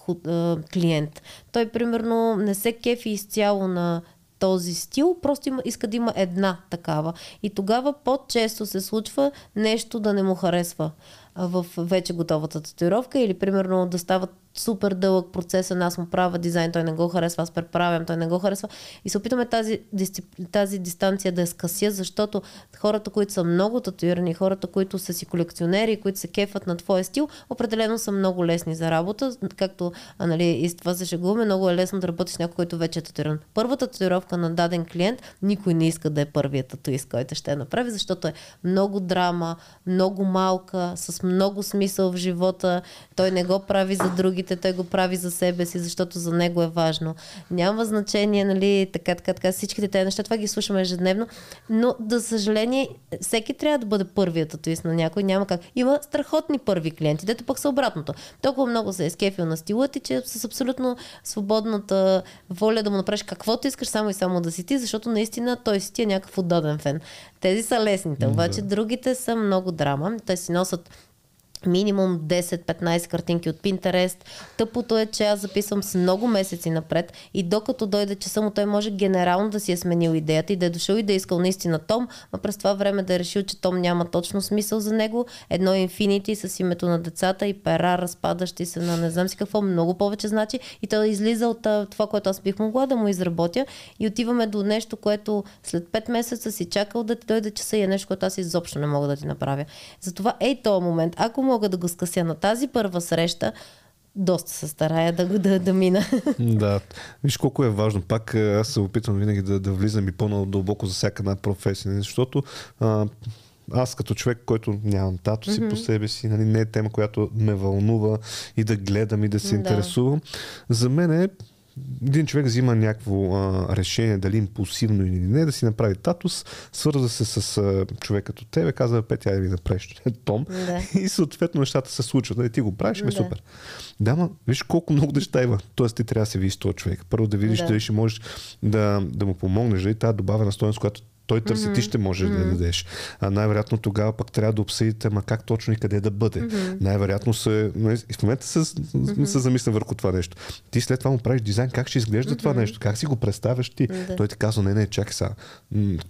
клиент. Той, примерно, не се кефи изцяло на този стил, просто има, иска да има една такава. И тогава по-често се случва нещо да не му харесва в вече готовата татуировка или примерно да стават супер дълъг процес, аз му правя дизайн, той не го харесва, аз преправям, той не го харесва. И се опитаме тази, тази дистанция да я скъся, защото хората, които са много татуирани, хората, които са си колекционери, които се кефат на твоя стил, определено са много лесни за работа. Както а, нали, и с това се шегуваме, много е лесно да работиш с някой, който вече е татуиран. Първата татуировка на даден клиент, никой не иска да е първият татуист, който ще я направи, защото е много драма, много малка, с много смисъл в живота. Той не го прави за другите другите, той го прави за себе си, защото за него е важно. Няма значение, нали, така, така, така, всичките тези неща, това ги слушаме ежедневно, но, за съжаление, всеки трябва да бъде първият татуист на някой, няма как. Има страхотни първи клиенти, дето пък са обратното. Толкова много се е скефил на стила ти, че с абсолютно свободната воля да му направиш каквото искаш, само и само да си ти, защото наистина той си ти е някакъв отдаден фен. Тези са лесните, обаче да. другите са много драма. Те си носят минимум 10-15 картинки от Pinterest. Тъпото е, че аз записвам с много месеци напред и докато дойде часа му, той може генерално да си е сменил идеята и да е дошъл и да е искал наистина Том, а през това време да е решил, че Том няма точно смисъл за него. Едно Infinity с името на децата и пера, разпадащи се на не знам си какво, много повече значи и той излиза от това, което аз бих могла да му изработя и отиваме до нещо, което след 5 месеца си чакал да ти дойде часа и е нещо, което аз изобщо не мога да ти направя. Затова ей този момент, ако мога да го скъся на тази първа среща, доста се старая да, да, да мина. Да, виж колко е важно. Пак е, аз се опитвам винаги да, да влизам и по-надълбоко за всяка една професия, защото а, аз като човек, който нямам тато си mm-hmm. по себе си, нали, не е тема, която ме вълнува и да гледам и да се да. интересувам. За мен е един човек взима някакво а, решение, дали импулсивно или не, да си направи татус, свърза се с а, човек като тебе, казва, Петя, айде ви направиш Том. Да. И съответно нещата се случват. Нали, ти го правиш, ме да. супер. Да, ма, виж колко много неща има. Тоест ти трябва да се видиш този човек. Първо да видиш да. дали ще можеш да, да му помогнеш, дали тази добавена стоеност, която Той търси, mm-hmm. ти ще можеш mm-hmm. да дадеш. А най-вероятно тогава пък трябва да обсъдите, ма как точно и къде да бъде. Mm-hmm. Най-вероятно се. И в момента се, mm-hmm. се замисля върху това нещо. Ти след това му правиш дизайн, как ще изглежда mm-hmm. това нещо, как си го представяш ти. Mm-hmm. Той ти казва, не, не, чакай сега.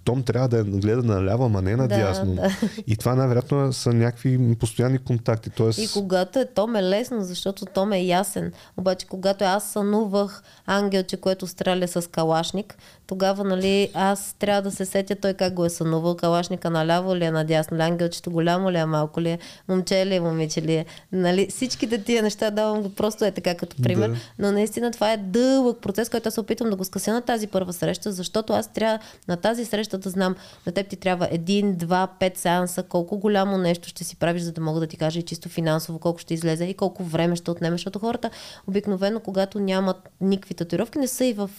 Том трябва да гледа наляво, ама не надясно. Да, да. И това най-вероятно са някакви постоянни контакти. Тоест... И когато е Том е лесно, защото Том е ясен. Обаче когато аз сънувах ангелче, което стреля с калашник, тогава нали, аз трябва да се сетя той как го е сънувал. Калашника наляво ли е, надясно ли, ангелчето голямо ли е, малко ли е, момче ли е, момиче ли е. Нали, всичките тия неща давам го просто е така като пример. Да. Но наистина това е дълъг процес, който аз се опитвам да го скъся на тази първа среща, защото аз трябва на тази среща да знам, на теб ти трябва един, два, пет сеанса, колко голямо нещо ще си правиш, за да мога да ти кажа и чисто финансово колко ще излезе и колко време ще отнемеш, защото хората обикновено, когато нямат никакви татуировки, не са и в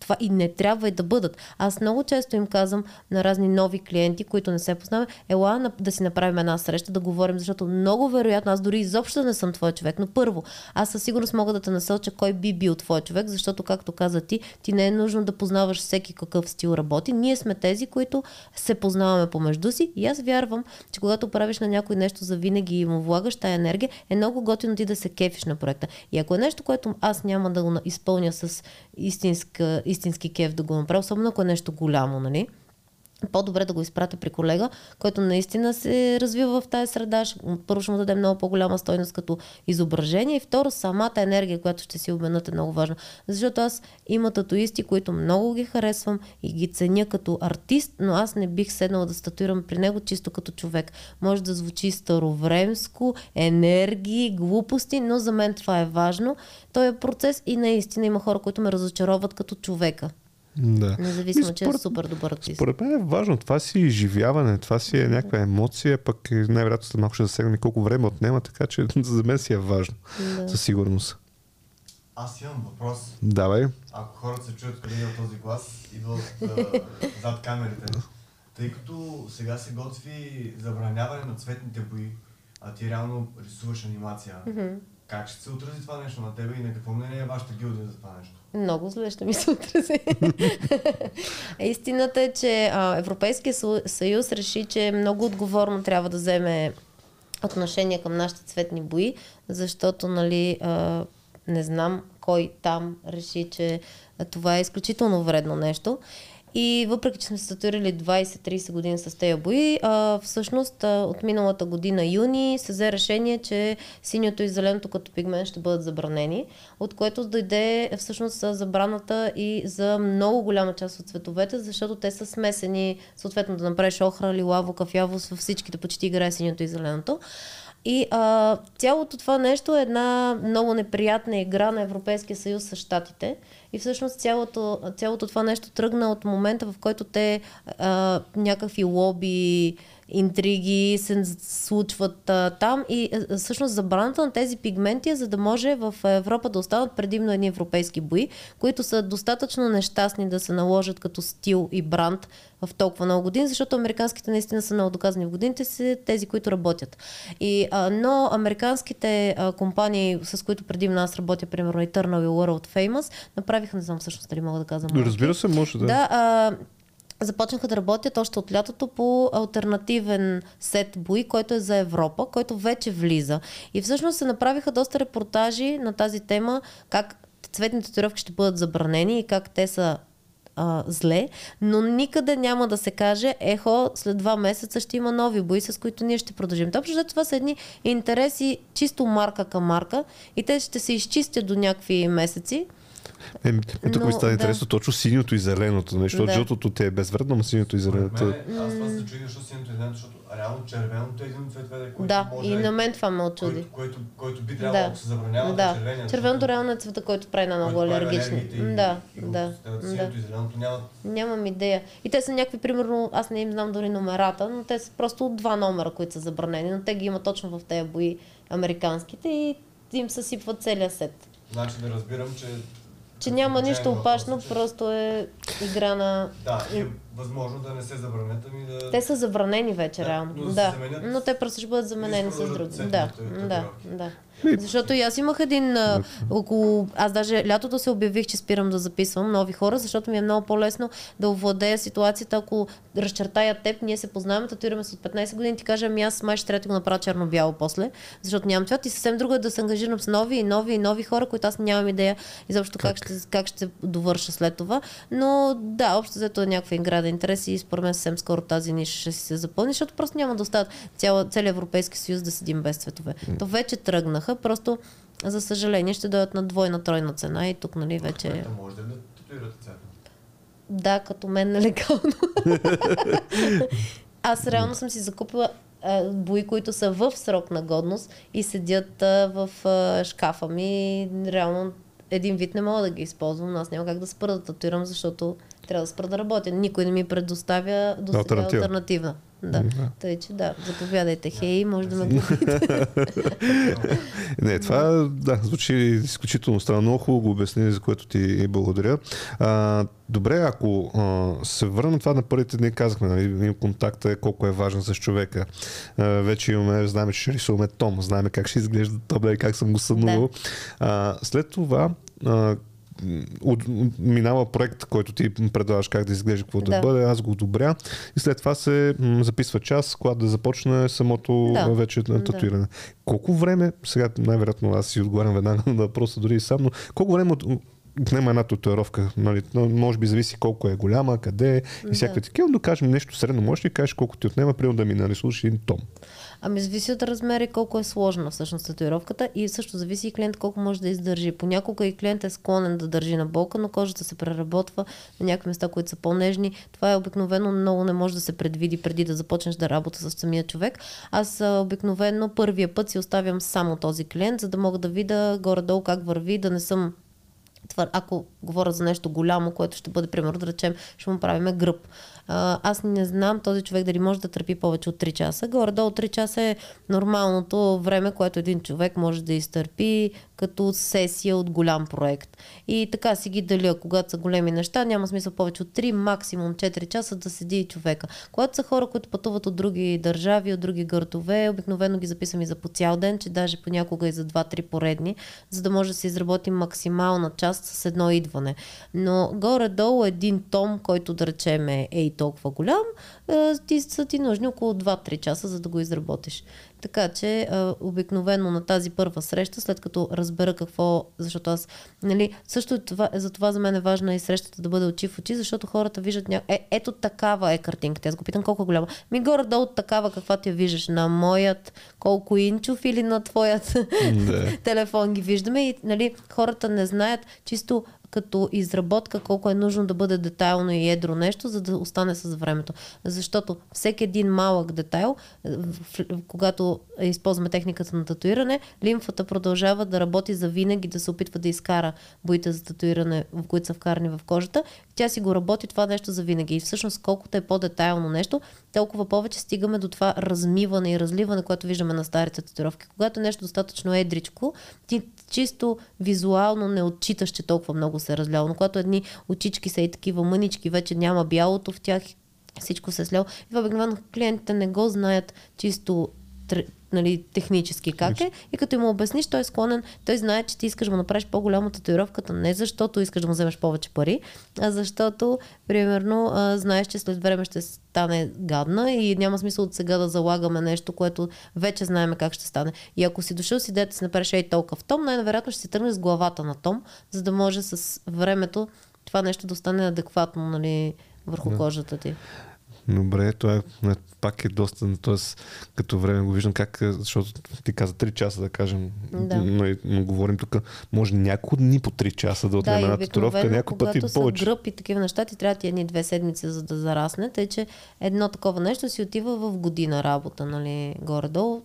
това и не трябва и да бъдат. Аз много често им казвам на разни нови клиенти, които не се познаваме, ела да си направим една среща, да говорим, защото много вероятно, аз дори изобщо не съм твой човек, но първо, аз със сигурност мога да те насълча кой би бил твой човек, защото, както каза ти, ти не е нужно да познаваш всеки какъв стил работи. Ние сме тези, които се познаваме помежду си и аз вярвам, че когато правиш на някой нещо за винаги и му влагаш тая енергия, е много готино ти да се кефиш на проекта. И ако е нещо, което аз няма да го изпълня с истинска, истински кеф да го направя, особено ако е нещо голямо, нали? По-добре да го изпратя при колега, който наистина се развива в тази среда. Първо ще му даде много по-голяма стойност като изображение и второ самата енергия, която ще си обменят е много важна. Защото аз има татуисти, които много ги харесвам и ги ценя като артист, но аз не бих седнала да статуирам при него чисто като човек. Може да звучи старовремско, енергии, глупости, но за мен това е важно. Той е процес и наистина има хора, които ме разочароват като човека. Да. Независимо, според, че е супер добър артист. Според мен е важно. Това си изживяване, това си е някаква емоция, пък най-вероятно след малко ще засегнем колко време отнема, така че за мен си е важно. Да. Със сигурност. Аз имам въпрос. Давай. Ако хората се чуят къде е този глас, идва от зад камерите. Тъй като сега се готви забраняване на цветните бои, а ти реално рисуваш анимация. Mm-hmm. Как ще се отрази това нещо на тебе и на какво мнение е вашата гилдия за това нещо? Много зле ще ми се отрази. Истината е, че а, Европейския съюз реши, че много отговорно трябва да вземе отношение към нашите цветни бои, защото, нали, не знам кой там реши, че това е изключително вредно нещо. И въпреки, че сме се статуирали 20-30 години с тези бои, а, всъщност а, от миналата година юни се взе решение, че синьото и зеленото като пигмент ще бъдат забранени, от което дойде всъщност забраната и за много голяма част от цветовете, защото те са смесени, съответно да направиш охра, лилаво, кафяво, във всичките почти играе синьото и зеленото. И а, цялото това нещо е една много неприятна игра на Европейския съюз с щатите. И всъщност цялото, цялото това нещо тръгна от момента, в който те а, някакви лоби, интриги се случват а, там и а, всъщност забраната на тези пигменти е за да може в Европа да останат предимно едни европейски бои, които са достатъчно нещастни да се наложат като стил и бранд в толкова много години, защото американските наистина са много доказани в годините си, тези, които работят. И, а, но американските а, компании, с които преди нас работя, примерно Eternal и World Famous, направиха, не знам всъщност дали мога да казвам. Разбира се, може да. Да, а, започнаха да работят още от лятото по альтернативен сет бои, който е за Европа, който вече влиза. И всъщност се направиха доста репортажи на тази тема, как цветните татуировки ще бъдат забранени и как те са а, зле, но никъде няма да се каже, ехо, след два месеца ще има нови бои, с които ние ще продължим. Точно защото това са едни интереси чисто марка към марка и те ще се изчистят до някакви месеци. Е, тук ми става да. интересно точно синьото и зеленото. Нещо, да. жълтото те е безвредно, но синьото и зеленото. Мен, аз това се чуди, защо синьото и зеленото, защото реално червеното е един от цветовете, който да, може... и на мен това ме очуди. Който, който, който би трябвало да. да се забранява да. червения. Червеното реално е цвета, който прави на много алергични. Да, и, да. Синьото и зеленото нямат... Нямам идея. И те са някакви, примерно, аз не им знам дори номерата, но те са просто два номера, които са забранени, но те ги има точно в тези бои американските и им съсипват целия сет. Значи да разбирам, че че няма нищо опасно, просто е игра на... Да, и възможно да не се забранят, ами да... Те са забранени вече, Да, реално. но да да, но те просто ще бъдат заменени с други. Да, цветните да, татуировки. да. Защото и аз имах един а, около... Аз даже лятото се обявих, че спирам да записвам нови хора, защото ми е много по-лесно да овладея ситуацията, ако разчертая теб, ние се познаваме, татуираме се от 15 години, ти кажа, ами аз май ще трябва да го направя черно-бяло после, защото нямам цвят и съвсем друго е да се ангажирам с нови и нови и нови хора, които аз нямам идея изобщо как, как, ще, как ще довърша след това. Но да, общо взето е някаква игра да интерес и според мен съвсем скоро тази ниша ще си се запълни, защото просто няма да остават цяла, целият Европейски съюз да седим без цветове. То вече тръгнаха, просто за съжаление ще дойдат на двойна, тройна цена и тук нали вече... Което може да татуирате цветно. Да, като мен нелегално. Аз реално съм си закупила а, бои, които са в срок на годност и седят а, в а, шкафа ми. Реално един вид не мога да ги използвам, аз няма как да спра да татуирам, защото трябва да спра да работя. Никой не ми предоставя до сега Алтернатива. альтернатива. Да. Тъй, че да, заповядайте, хей, може да ме купите. Не, това да, звучи изключително странно. Много хубаво го обясни, за което ти благодаря. А, добре, ако а, се върнем това на първите дни, казахме, нали, контакта, колко е важен с човека. А, вече имаме, знаем, че ще рисуваме Том, знаем как ще изглежда Том, и как съм го сънувал. А, след това а, от, минава проект, който ти предлагаш как да изглежда, какво да, Да. бъде, аз го одобря и след това се м, записва час, когато да започне самото Да. вече на Да. татуиране. Колко време, сега най-вероятно аз си отговарям веднага на въпроса дори и сам, но колко време от, отнема една татуировка? Нали? Може би зависи колко е голяма, къде е и всякакви такива, но да кажем нещо средно. Можеш ли да кажеш колко ти отнема, примерно да ми нарисуваш един том? Ами зависи от размера и колко е сложна всъщност татуировката и също зависи и клиент колко може да издържи. Понякога и клиент е склонен да държи на болка, но кожата се преработва на някакви места, които са по-нежни. Това е обикновено много не може да се предвиди преди да започнеш да работа с самия човек. Аз обикновено първия път си оставям само този клиент, за да мога да видя горе-долу как върви, да не съм ако говоря за нещо голямо, което ще бъде, примерно, да речем, ще му правиме гръб. Аз не знам този човек дали може да търпи повече от 3 часа. Горе-долу 3 часа е нормалното време, което един човек може да изтърпи като сесия от голям проект. И така си ги деля, когато са големи неща, няма смисъл повече от 3, максимум 4 часа да седи и човека. Когато са хора, които пътуват от други държави, от други гърдове, обикновено ги записвам и за по цял ден, че даже понякога и за 2-3 поредни, за да може да се изработи максимална част с едно идване. Но горе-долу един том, който да речем е, е и толкова голям, е, ти са ти нужни около 2-3 часа, за да го изработиш. Така че а, обикновено на тази първа среща, след като разбера какво, защото аз, нали, също това, за това за мен е важна и срещата да бъде очи в очи, защото хората виждат ня... е, ето такава е картинката. Аз го питам колко е голяма. Ми горе-долу такава, каквато я виждаш на моят, колко инчов или на твоят Да. телефон ги виждаме и нали, хората не знаят чисто като изработка колко е нужно да бъде детайлно и едро нещо, за да остане с времето. Защото всеки един малък детайл, е, когато използваме техниката на татуиране, лимфата продължава да работи за винаги, да се опитва да изкара боите за татуиране, в които са вкарани в кожата. Тя си го работи това нещо за винаги. И всъщност колкото е по-детайлно нещо, толкова повече стигаме до това размиване и разливане, което виждаме на старите татуировки. Когато е нещо достатъчно едричко, ти чисто визуално не отчиташ, че толкова много се разляло. Но когато едни очички са и такива мънички, вече няма бялото в тях, всичко се е слял. И обикновено клиентите не го знаят чисто нали, технически как е. И като им обясниш, той е склонен, той знае, че ти искаш да му направиш по-голяма татуировката, не защото искаш да му вземеш повече пари, а защото, примерно, а, знаеш, че след време ще стане гадна и няма смисъл от сега да залагаме нещо, което вече знаем как ще стане. И ако си дошъл с идеята да си направиш ей толкова том, най-вероятно ще си тръгнеш с главата на том, за да може с времето това нещо да стане адекватно нали, върху кожата ти. Добре, това е, не, пак е доста, т.е. като време го виждам как, е, защото ти каза 3 часа да кажем, Да. но, и- но говорим тук, може няколко дни по 3 часа да отнеме и една татуировка, някой път и повече. гръб и такива неща, ти трябва ти едни две седмици, за да зарасне. Тъй, че едно такова нещо си отива в година работа, нали, горе-долу.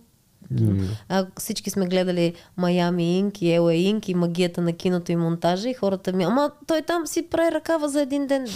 А, всички сме гледали Майами Инк и Ела Инк и магията на киното и монтажа и хората ми, ама той там си прави ръкава за един ден.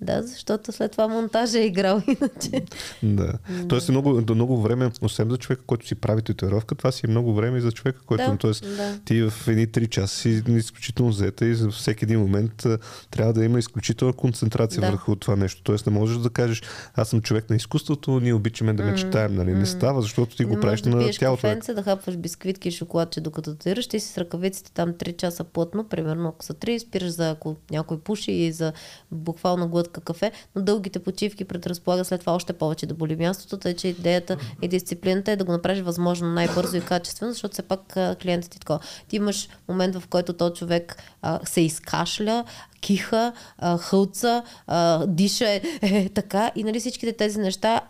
Да, защото след това монтажа е играл иначе. Да. Тоест е много, много време, освен за човека, който си прави татуировка, това си е много време и за човека, който. Да, тоест, да. ти в едни 3 часа си изключително взета и за всеки един момент трябва да има изключителна концентрация Да. върху това нещо. Тоест не можеш да кажеш, аз съм човек на изкуството, ние обичаме да мечтаем, нали? Не става, защото ти го правиш да на тялото. кафенце, да хапваш бисквитки и шоколадче докато татуираш, ти си с ръкавиците там 3 часа плътно, примерно ако са 3, спираш за ако някой пуши и за буквално глътка кафе, но дългите почивки предразполага след това още повече да боли мястото, тъй че идеята и дисциплината е да го направиш възможно най-бързо и качествено, защото все пак клиентът ти е такова. Ти имаш момент, в който този човек а, се изкашля, киха, а, хълца, а, диша е, е така и нали всичките тези неща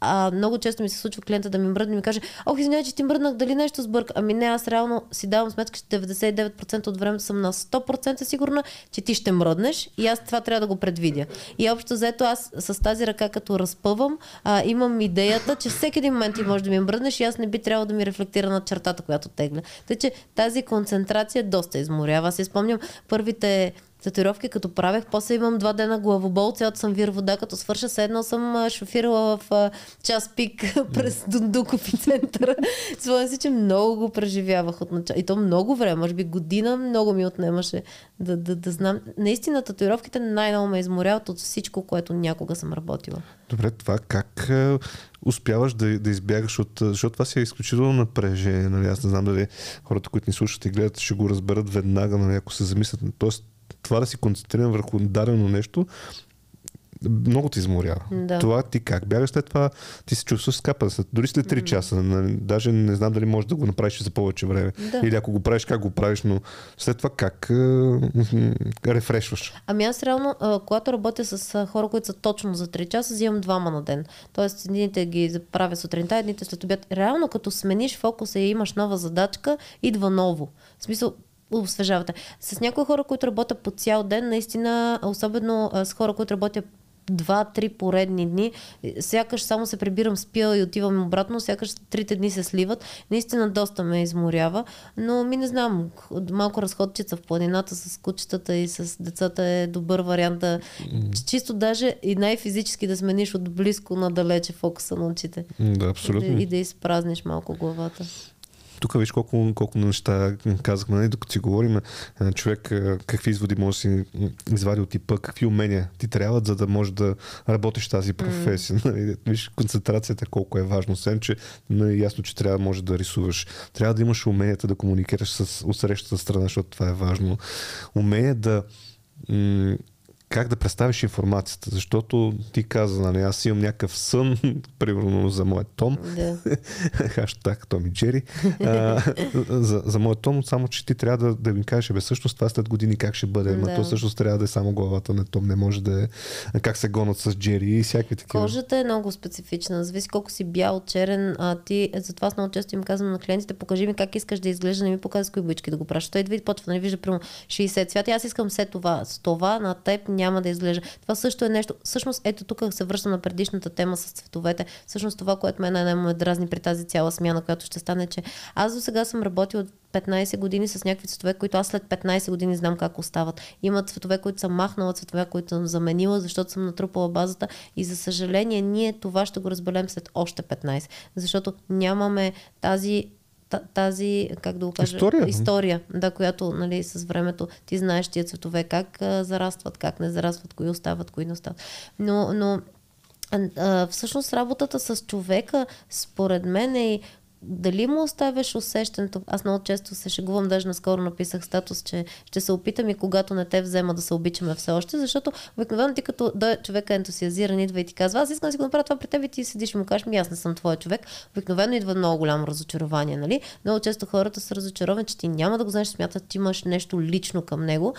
а, много често ми се случва клиента да ми мръдне и ми каже, ох, извинявай, че ти мръднах, дали нещо сбърка. Ами не, аз реално си давам сметка, че 99% от времето съм на 100% сигурна, че ти ще мръднеш и аз това трябва да го предвидя. И общо взето аз с тази ръка, като разпъвам, а, имам идеята, че всеки един момент ти може да ми мръднеш и аз не би трябвало да ми рефлектира на чертата, която тегля. Тъй, че тази концентрация доста изморява. Аз си спомням първите татуировки, като правех, после имам два дена главобол, цялата съм вир вода, като свърша, седно съм шофирала в час пик през Дундуков и центъра. Спомням си, че много го преживявах от начало. И то много време, може би година много ми отнемаше да, да, да знам. Наистина татуировките най-много ме изморяват от всичко, което някога съм работила. Добре, това как успяваш да, да избягаш от... Защото това си е изключително напрежение. Нали? Аз не знам дали хората, които ни слушат и гледат, ще го разберат веднага, нали, ако се замислят. Тоест, това да си концентриран върху дадено нещо, много те изморява. Да. Това ти как? Бягаш след това, ти се чувстваш скапан. Дори след 3 часа. Нали, даже не знам дали можеш да го направиш за повече време. Да. Или ако го правиш, как го правиш, но след това как е, рефрешваш. Ами аз реално, когато работя с хора, които са точно за 3 часа, взимам двама на ден. Тоест, едните ги правя сутринта, едните след обяд. Реално, като смениш фокуса и имаш нова задачка, идва ново. В смисъл, освежавате. С някои хора, които работят по цял ден, наистина, особено с хора, които работят два-три поредни дни, сякаш само се прибирам с пила и отивам обратно, сякаш трите дни се сливат. Наистина доста ме изморява, но ми не знам, малко разходчица в планината с кучетата и с децата е добър вариант да чисто даже и най-физически да смениш от близко на далече фокуса на очите. Да, И да, абсолютно. и да изпразниш малко главата. Тук виж колко, колко неща казахме, нали, докато си говорим, а, човек а, какви изводи може да си извади от типа, какви умения ти трябват, за да можеш да работиш тази професия. Нали, виж концентрацията колко е важно. Освен, че нали, ясно, че трябва може да рисуваш. Трябва да имаш уменията да комуникираш с отсрещата страна, защото това е важно. Умение да м- как да представиш информацията, защото ти каза, нали, аз имам някакъв сън, примерно за моят том, Да. хаштаг Том и Джери, а, за, за моят Том, само че ти трябва да, да ми кажеш, бе, всъщност това след години как ще бъде, ама Да. то всъщност трябва да е само главата на Том, не може да е как се гонят с Джери и всякакви такива. Кожата е много специфична. Зависи колко си бял, черен. А, ти, затова аз много често им казвам на клиентите, покажи ми как искаш да изглежда, не ми показвай с кои бички да го пращаш. Той идва и почва, нали, вижда примерно 60 цвята. Аз искам все това. С това на теб няма да изглежда. Това също е нещо. Всъщност, ето тук се връщам на предишната тема с цветовете. Всъщност това, което мен най ме дразни при тази цяла смяна, която ще стане, че аз до сега съм работила 15 години с някакви цветове, които аз след 15 години знам как остават. Има цветове, които съм махнала, цветове, които съм заменила, защото съм натрупала базата и за съжаление ние това ще го разберем след още 15. Защото нямаме тази та- тази, как да го кажа, История. история да, която нали, с времето ти знаеш тия цветове, как а, зарастват, как не зарастват, кои остават, кои не остават. Но, но а, всъщност работата с човека, според мен е и дали му оставяш усещането. Аз много често се шегувам, даже наскоро написах статус, че ще се опитам и когато не те взема да се обичаме все още, защото обикновено ти като да, човек е ентусиазиран, идва и ти казва, аз искам да си го направя това при теб и ти седиш и му кажеш, ми аз не съм твой човек. Обикновено идва много голямо разочарование, нали? Много често хората са разочаровани, че ти няма да го знаеш, смятат, че имаш нещо лично към него.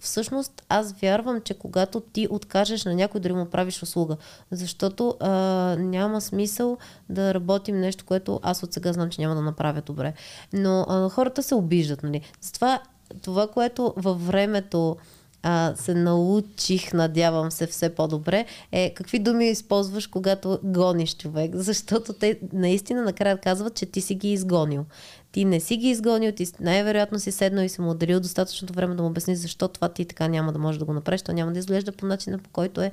Всъщност аз вярвам, че когато ти откажеш на някой, дори му правиш услуга, защото а, няма смисъл да работим нещо, което аз от сега знам, че няма да направя добре. Но а, хората се обиждат, нали? Затова това, което във времето а, се научих, надявам се, все по-добре, е какви думи използваш, когато гониш човек. Защото те наистина накрая казват, че ти си ги изгонил. Ти не си ги изгонил, ти най-вероятно си седнал и си му отделил достатъчното време да му обясни защо това ти така няма да може да го направиш, то няма да изглежда по начина по който е.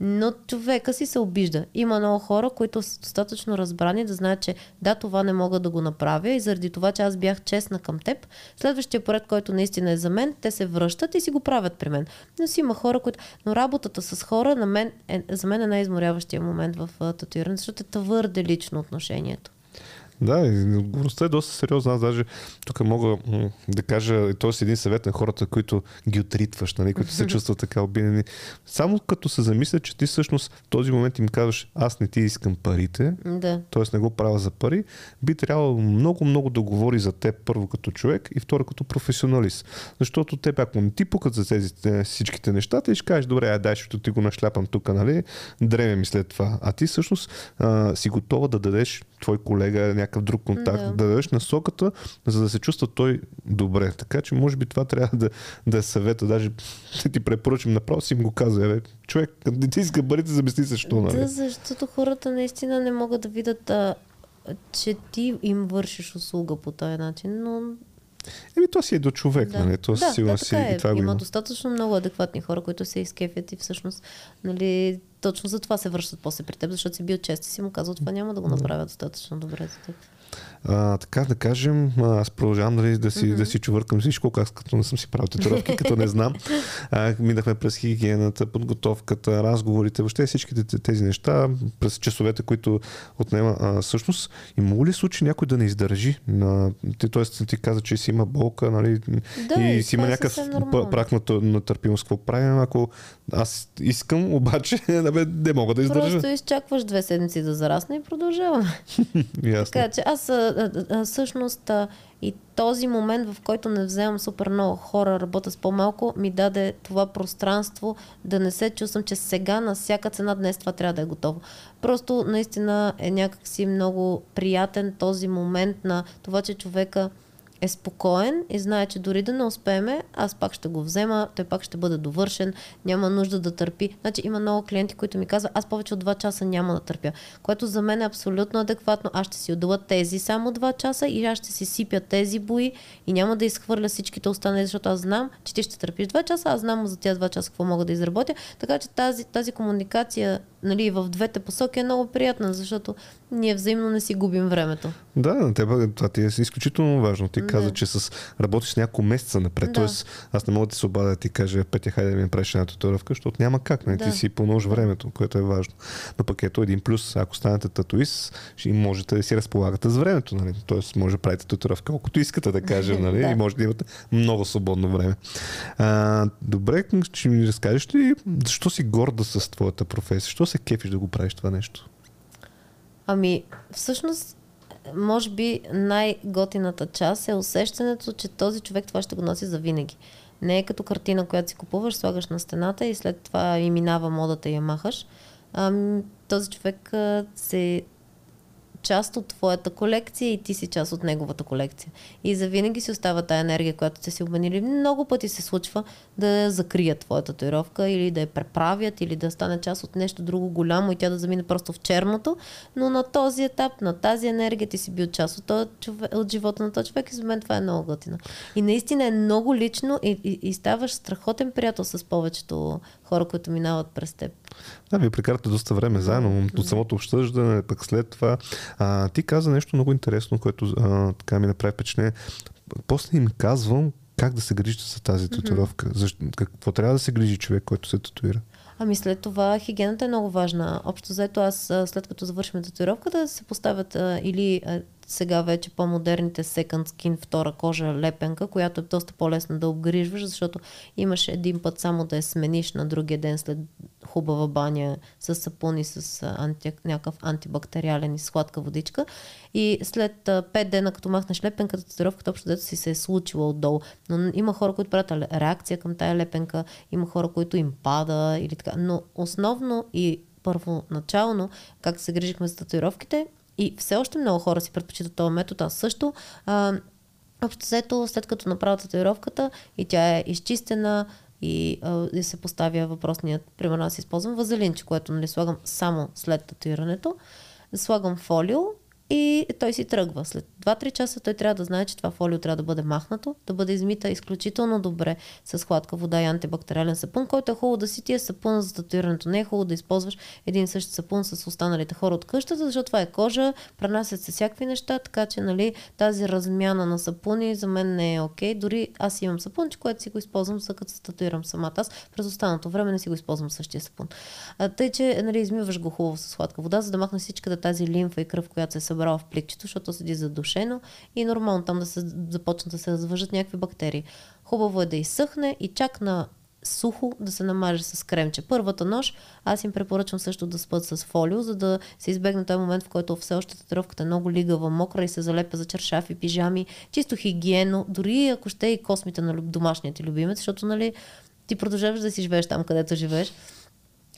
Но човека си се обижда. Има много хора, които са достатъчно разбрани да знаят, че да, това не мога да го направя и заради това, че аз бях честна към теб, следващия поред, който наистина е за мен, те се връщат и си го правят при мен. Но си има хора, които... Но работата с хора на мен е, за мен е най-изморяващия момент в татуиране, защото е твърде лично отношението. Да, отговорността е доста сериозна. Аз даже тук мога да кажа, т.е. един съвет на хората, които ги отритваш, нали, които се чувстват така обидени. Само като се замисля, че ти всъщност в този момент им казваш, аз не ти искам парите, да. т.е. не го правя за пари, би трябвало много, много да говори за теб първо като човек и второ като професионалист. Защото те, ако не ти пукат за тези всичките неща, ти ще кажеш, добре, ай, дай, защото ти го нашляпам тук, нали, дреме ми след това. А ти всъщност а, си готова да дадеш твой колега, някакъв друг контакт, да. да дадеш насоката, за да се чувства той добре. Така че може би това трябва да, да е съвета. Даже ти препоръчам направо си им го каза. Бе, човек, не ти иска парите, замисли се, що, нали? Да, защото хората наистина не могат да видят, а, че ти им вършиш услуга по този начин, но Еми, то си е до човек, да. нали? То да, сигурно да, си е. и това има, има. достатъчно много адекватни хора, които се изкефят и всъщност, нали, точно за това се връщат после при теб, защото си бил чест и си му казал, това няма да го направя достатъчно добре за теб. А, така да кажем, аз продължавам нали, да, си, mm-hmm. да си чувъркам всичко, аз като не съм си правил татуировки, като не знам. А, минахме през хигиената, подготовката, разговорите, въобще всичките тези неща, през часовете, които отнема. А, всъщност, има ли случай някой да не издържи? На, ти, тоест, ти каза, че си има болка, нали? Да, и и си има е някакъв прак на, на търпимост. Какво правим, ако аз искам, обаче не мога да издържа? Просто изчакваш две седмици да зарасне и продължаваме. Така че аз всъщност и този момент, в който не вземам супер много хора, работя с по-малко, ми даде това пространство да не се чувствам, че сега на всяка цена днес това трябва да е готово. Просто наистина е някакси много приятен този момент на това, че човека е спокоен и знае, че дори да не успееме, аз пак ще го взема, той пак ще бъде довършен, няма нужда да търпи. Значи има много клиенти, които ми казват, аз повече от 2 часа няма да търпя, което за мен е абсолютно адекватно. Аз ще си отдела тези само 2 часа и аз ще си сипя тези бои и няма да изхвърля всичките останали, защото аз знам, че ти ще търпиш 2 часа, аз знам за тези 2 часа какво мога да изработя. Така че тази, тази комуникация нали, в двете посоки е много приятна, защото ние взаимно не си губим времето. Да, на теб това ти е изключително важно. Ти Да. каза, че с, работиш с няколко месеца напред. Да. Тоест, аз не мога да ти се обадя да ти кажа, Петя, хайде да ми направиш една татуировка, защото няма как. Не? Да. Ти си пълнуваш времето, което е важно. Но пък ето един плюс, ако станете татуист, ще можете да си разполагате с времето. Нали? Тоест, може да правите татуировка колкото искате да кажем, нали? Да. и може да имате много свободно време. А, добре, ще ми разкажеш ли защо си горда с твоята професия? Защо се кефиш да го правиш това нещо? Ами, всъщност, може би най-готината част е усещането, че този човек това ще го носи за винаги. Не е като картина, която си купуваш, слагаш на стената и след това и минава модата и я махаш. Ам, този човек се част от твоята колекция и ти си част от неговата колекция. И за винаги си остава тая енергия, която сте си обменили. Много пъти се случва да закрият твоята татуировка или да я преправят или да стане част от нещо друго голямо и тя да замине просто в черното. Но на този етап, на тази енергия ти си бил част от, човек, от живота на този човек и за мен това е много готино. И наистина е много лично и, и, и ставаш страхотен приятел с повечето хора, които минават през теб. Да, вие прекарате доста време заедно, от самото обсъждане, пък след това. А, ти каза нещо много интересно, което а, така ми направи впечатление. После им казвам как да се грижите за тази татуировка. Защо, какво трябва да се грижи човек, който се татуира? Ами след това хигиената е много важна. Общо заето аз след като завършим татуировката да се поставят а, или а, сега вече по-модерните second skin, втора кожа лепенка, която е доста по-лесна да обгрижваш, защото имаш един път само да я смениш на другия ден след хубава баня с сапун и с анти, някакъв антибактериален и сладка водичка. И след а, 5 дена, като махнеш лепенката, татуировката общо дето си се е случила отдолу. Но има хора, които правят ре- реакция към тая лепенка, има хора, които им пада или така. Но основно и първоначално, как се грижихме за татуировките, и все още много хора си предпочитат този метод, аз също. А, общо взето, след като направя татуировката и тя е изчистена, и, а, и се поставя въпросният, примерно аз използвам вазелинче, което нали, слагам само след татуирането, слагам фолио и той си тръгва. След 2-3 часа той трябва да знае, че това фолио трябва да бъде махнато, да бъде измита изключително добре с хладка вода и антибактериален сапун, който е хубаво да си ти е сапун за татуирането. Не е хубаво да използваш един и същ сапун с останалите хора от къщата, защото това е кожа, пренасят се всякакви неща, така че нали, тази размяна на сапуни за мен не е окей. Okay. Дори аз имам сапунче, което си го използвам, за като се татуирам самата. Аз през останалото време не си го използвам същия сапун. А, тъй, че нали, измиваш го хубаво с сладка вода, за да махне всичката тази лимфа и кръв, която се е събрала в пликчето, защото седи задушено и нормално там да се започнат да се развържат някакви бактерии. Хубаво е да изсъхне и чак на сухо да се намаже с кремче. Първата нощ аз им препоръчвам също да спът с фолио, за да се избегне този момент, в който все още татуировката е много лигава, мокра и се залепя за чершафи, пижами, чисто хигиено, дори ако ще и космите на домашния ти любимец, защото нали, ти продължаваш да си живееш там, където живееш.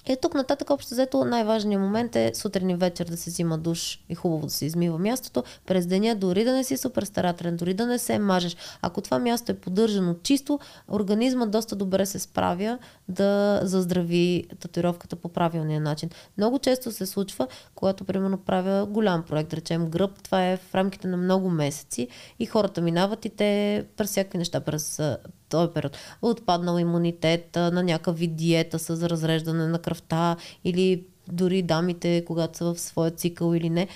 И тук нататък общо взето най-важният момент е сутрин и вечер да се взима душ и хубаво да се измива мястото. През деня дори да не си супер старателен, дори да не се мажеш. Ако това място е поддържано чисто, организма доста добре се справя да заздрави татуировката по правилния начин. Много често се случва, когато примерно правя голям проект, речем гръб, това е в рамките на много месеци и хората минават и те през всякакви неща, през този период. Отпаднал имунитет, на някакъв вид диета с разреждане на кръвта или дори дамите, когато са в своя цикъл или не.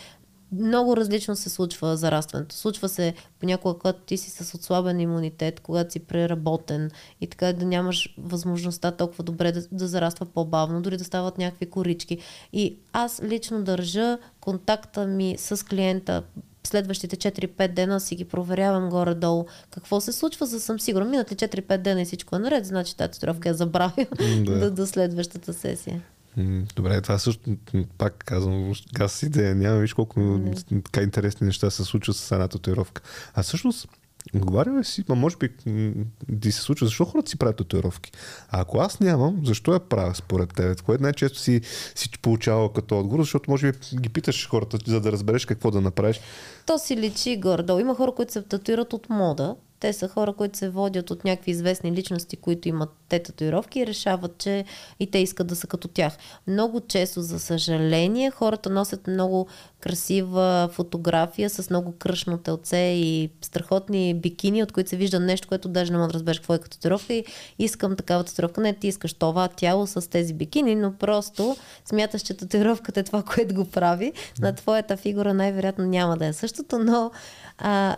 Много различно се случва зарастването. Случва се понякога, когато ти си с отслабен имунитет, когато си преработен и така да нямаш възможността толкова добре да, да зараства по-бавно, дори да стават някакви корички. И аз лично държа контакта ми с клиента следващите 4-5 дена си ги проверявам горе-долу какво се случва, за да съм сигурна. Минат ли 4-5 дена и всичко е наред, значи тази татуировка е забравя да. до, до следващата сесия. Добре, това също, пак казвам, аз си идея няма, виж колко така интересни неща се случват с една татуировка. А всъщност, Говоря си, ма може би да се случва, защо хората си правят татуировки? А ако аз нямам, защо я правя според теб? Кое най-често си, си получава като отговор, защото може би ги питаш хората, за да разбереш какво да направиш. То си личи гордо. Има хора, които се татуират от мода, те са хора, които се водят от някакви известни личности, които имат те татуировки и решават, че и те искат да са като тях. Много често, за съжаление, хората носят много красива фотография с много кръшно телце и страхотни бикини, от които се вижда нещо, което даже не мога да разбереш какво е като татуировка и искам такава татуировка. Не, ти искаш това тяло с тези бикини, но просто смяташ, че татуировката е това, което го прави. На твоята фигура най-вероятно няма да е същото, но а,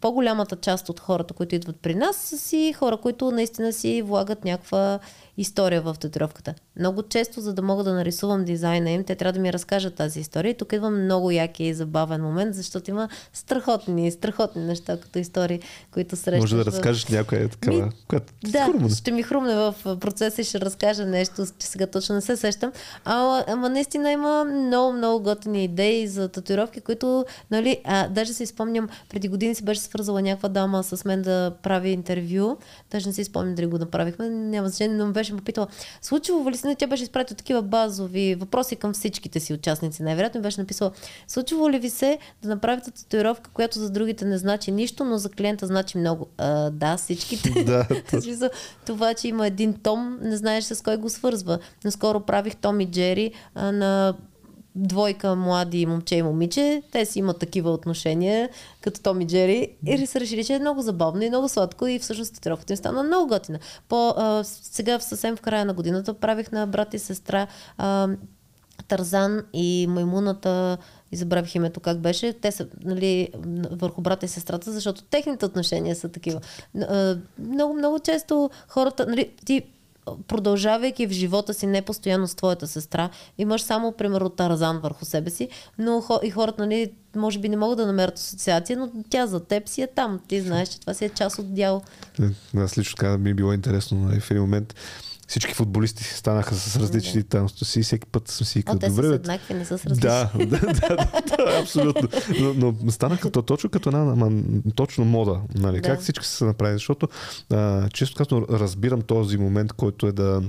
по-голямата част от хората, които идват при нас, са си хора, които наистина си влагат някаква история в татуировката. Много често, за да мога да нарисувам дизайна им, те трябва да ми разкажат тази история. И тук идва много яки и забавен момент, защото има страхотни, страхотни неща като истории, които срещаш. Може да разкажеш в... някоя такава, ми, която да, хрумна. ще ми хрумне в процеса и ще разкажа нещо, че сега точно не се сещам. А, ама наистина има много, много готини идеи за татуировки, които, нали, а, даже си спомням, преди години си беше свързала някаква дама с мен да прави интервю. Даже не си спомням дали го направихме, няма значение, но ме беше попитала, случило ли се, тя беше изпратила такива базови въпроси към всичките си участници. Най-вероятно беше написала, случило ли ви се да направите татуировка, която за другите не значи нищо, но за клиента значи много? А, да, всичките. да, това, че има един том, не знаеш с кой го свързва. Наскоро правих Том и Джери а, на двойка млади момче и момиче, те си имат такива отношения, като Том и Джери, и се решили, че е много забавно и много сладко и всъщност татуировката им стана много готина. По, а, сега съвсем в края на годината правих на брат и сестра а, Тарзан и Маймуната, и забравих името как беше, те са нали, върху брата и сестрата, защото техните отношения са такива. Много, много често хората, нали, ти продължавайки в живота си не постоянно с твоята сестра, имаш само, примерно, Таразан върху себе си, но и хората, нали, може би не могат да намерят асоциация, но тя за теб си е там. Ти знаеш, че това си е част от дял. Е, аз лично така би било интересно нали, в един момент всички футболисти станаха с различни да. танци си и всеки път съм си казал, добре. Те еднакви, не са с различни. Да, да, да, да, да абсолютно. Но, но станаха то, точно като една ама, точно мода. Нали? Да. Как всички са се направили? Защото а, често като разбирам този момент, който е да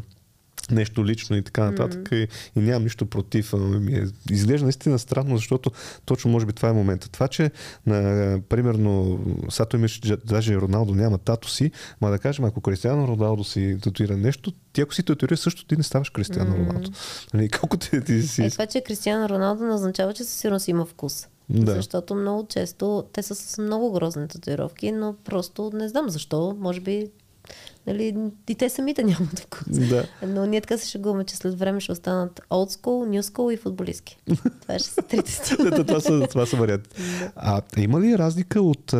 нещо лично и така нататък. Mm-hmm. И, и нямам нищо против. Ми е, изглежда наистина странно, защото точно може би това е момента. Това, че на, примерно Сато имаш, даже Роналдо няма тато си, ма да кажем, ако Кристиано Роналдо си татуира нещо, ти ако си татуира също ти не ставаш Кристиано mm-hmm. Роналдо. Нали, колко ти, ти си... Е, това, че Кристиано Роналдо не означава, че със сигурност има вкус. Да. Защото много често те са с много грозни татуировки, но просто не знам защо. Може би нали, и те самите нямат вкус. Да. Но ние така се шегуваме, че след време ще останат old school, new school и футболистки. Това ще са трите стила. Ето, това, са, това са варианти. А има ли разлика от,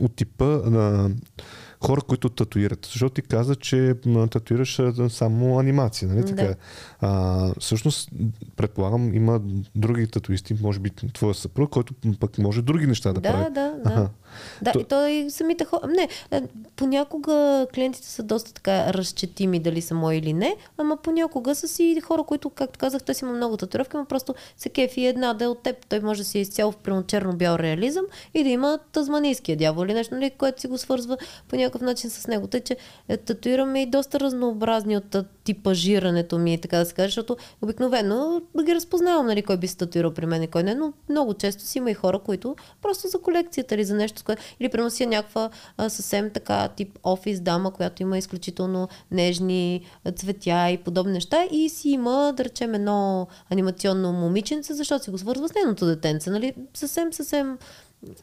от типа на хора, които татуират? Защото ти каза, че татуираш само анимация, нали така? Да. А, всъщност, предполагам, има други татуисти, може би твоя съпруг, който пък може други неща да, Да, прави. да, да. Аха. Да, То- и то и самите хора. Не, е, понякога клиентите са доста така разчетими дали са мои или не, ама понякога са си хора, които, както казах, той си има много татуировки, но просто се кефи една да е от теб. Той може да си е изцяло в примерно черно-бял реализъм и да има тазманийския дявол или нещо, нали, което си го свързва по някакъв начин с него. Тъй, че е, татуираме и доста разнообразни от типажирането ми, така да се каже, защото обикновено да ги разпознавам, нали, кой би се татуирал при мен и кой не, но много често си има и хора, които просто за колекцията или за нещо, с което, или принося някаква а, съвсем така тип офис дама, която има изключително нежни цветя и подобни неща и си има, да речем, едно анимационно момиченце, защото си го свързва с нейното детенце, нали, съвсем, съвсем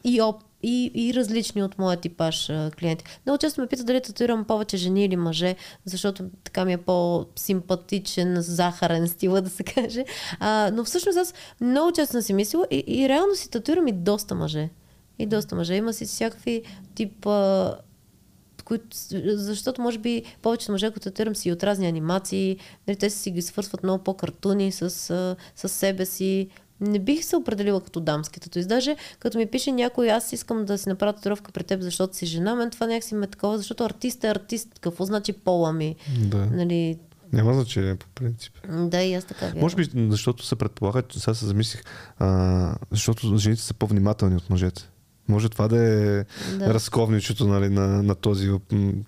и, оп, и, и различни от моя типаж клиенти. Много често ме питат дали татуирам повече жени или мъже, защото така ми е по-симпатичен, захарен стила да се каже. А, но всъщност аз много често съм си мислила и, и реално си татуирам и доста мъже. И доста мъже. Има си всякакви тип а, които, защото може би повечето мъже, които татуирам си от разни анимации, нали, те си ги свързват много по-картуни с, с себе си. Не бих се определила като дамски татуист. Даже като ми пише някой, аз искам да си направя татуировка при теб, защото си жена, мен това някакси ме е такова, защото артист е артист. Какво значи пола ми? Да. Нали, Няма значение по принцип. да, и аз така вярвам. Може би, защото се предполага, че сега се замислих, а, защото жените са по-внимателни от мъжете. Може това да е Да. разковничето нали, на, на този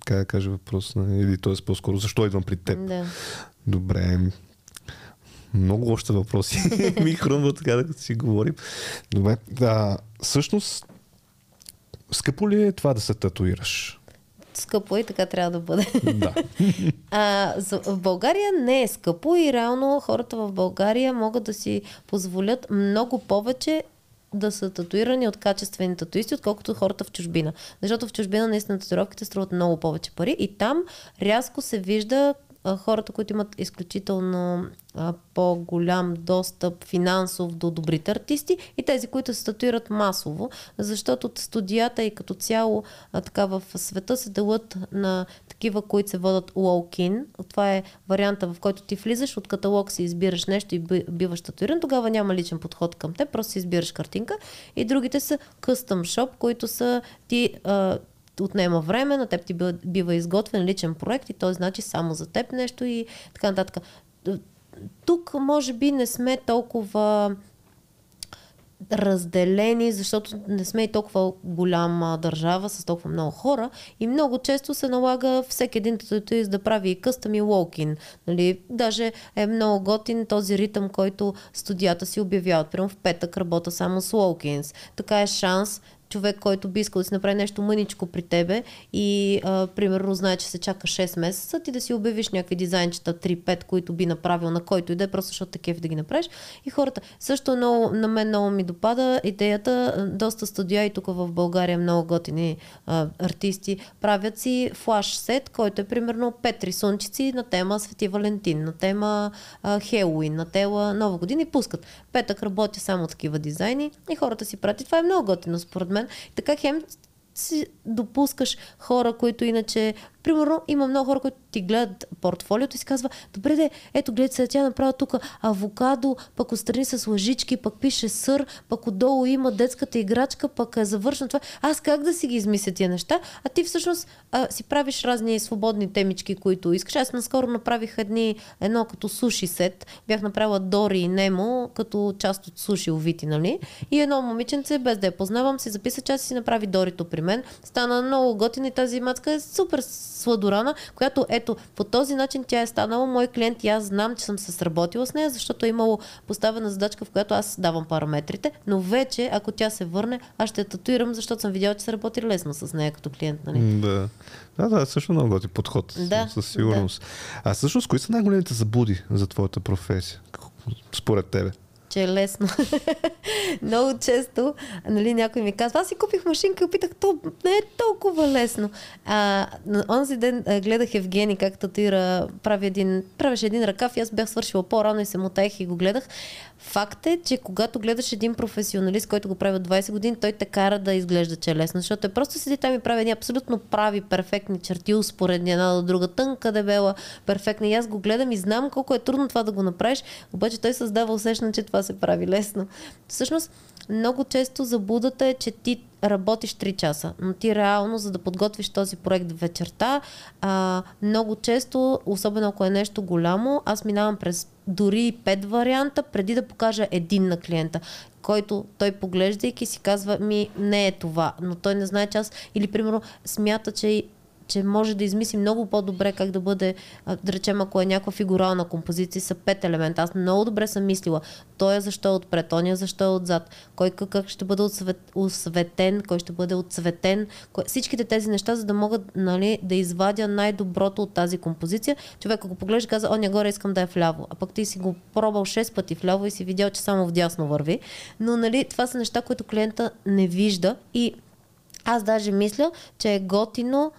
как да кажа, въпрос. Нали, или т.е. по-скоро, защо идвам при теб? Да. Добре. Много още въпроси ми хрумва така да си говорим. Добре. А, всъщност, скъпо ли е това да се татуираш? Скъпо и така трябва да бъде. да. А, за, в България не е скъпо и реално хората в България могат да си позволят много повече да са татуирани от качествени татуисти, отколкото хората в чужбина. Защото в чужбина наистина татуировките струват много повече пари и там рязко се вижда хората, които имат изключително а, по-голям достъп финансов до добрите артисти и тези, които се татуират масово, защото от студията и като цяло а, така в света се делят на такива, които се водят walk-in. Това е варианта, в който ти влизаш, от каталог си избираш нещо и би- биваш татуиран. Тогава няма личен подход към теб, просто си избираш картинка. И другите са custom shop, които са ти а, отнема време, на теб ти бива, бива изготвен личен проект и той значи само за теб нещо и така нататък. Тук може би не сме толкова разделени, защото не сме и толкова голяма държава с толкова много хора и много често се налага всеки един татуист да прави и къстъм и walk-in. Нали? Даже е много готин този ритъм, който студията си обявяват. Примерно в петък работа само с walk-ins. Така е шанс човек, който би искал да си направи нещо мъничко при тебе и а, примерно знае, че се чака 6 месеца, ти да си обявиш някакви дизайнчета 3-5, които би направил на който и да е, просто защото такива да ги направиш. И хората, също много, на мен много ми допада идеята, доста студия и тук в България много готини а, артисти правят си флаш сет, който е примерно 5 рисунчици на тема Свети Валентин, на тема а, Хелуин, на тема Нова година и пускат. Петък работя само такива дизайни и хората си пратят. Това е много готино според мен. Така хем си допускаш хора, които иначе... Примерно, има много хора, които ти гледат портфолиото и си казва, добре де, ето гледайте сега, тя направила тук авокадо, пък отстрани с лъжички, пък пише сър, пък отдолу има детската играчка, пък е завършено това. Аз как да си ги измисля тия неща? А ти всъщност а, си правиш разни свободни темички, които искаш. Аз наскоро направих едни, едно като суши сет. Бях направила Дори и Немо като част от суши овити, нали? И едно момиченце, без да я познавам, си записа, че аз си направи Дорито при мен. Стана много готина и тази мацка е супер сладорана, която ето по този начин тя е станала мой клиент и аз знам, че съм се сработила с нея, защото е имало поставена задачка, в която аз давам параметрите, но вече, ако тя се върне, аз ще я татуирам, защото съм видяла, че се работи лесно с нея като клиент. Нали? Да. Да, да, също много готи подход. Да, със сигурност. А всъщност, кои са най-големите заблуди за твоята професия? Според тебе? Че е лесно. Много често нали, някой ми казва, аз си купих машинка и опитах, то не е толкова лесно. А, онзи ден а, гледах Евгений как татуира, прави един, правеше един ръкав и аз бях свършила по-рано и се мотаех и го гледах. Факт е, че когато гледаш един професионалист, който го прави от 20 години, той те кара да изглежда, че е защото той просто седи там и прави едни абсолютно прави, перфектни черти, успоредни една до друга, тънка, дебела, перфектна. И аз го гледам и знам колко е трудно това да го направиш, обаче той създава усещане, че това се прави лесно. Всъщност, много често забудата е, че ти работиш 3 часа, но ти реално, за да подготвиш този проект вечерта, а, много често, особено ако е нещо голямо, аз минавам през дори 5 варианта, преди да покажа един на клиента който той поглеждайки си казва ми не е това, но той не знае, че аз или примерно смята, че че може да измисли много по-добре как да бъде, да речем, ако е някаква фигурална композиция, са пет елемента. Аз много добре съм мислила. Той е защо е отпред, тоня защо е отзад, кой как ще бъде осветен, кой ще бъде отцветен. Кой... Всичките тези неща, за да могат нали, да извадя най-доброто от тази композиция. Човек, ако поглежда, каза, о, нагоре искам да е вляво. А пък ти си го пробвал 6 пъти вляво и си видял, че само вдясно върви. Но нали, това са неща, които клиента не вижда и аз даже мисля, че е готино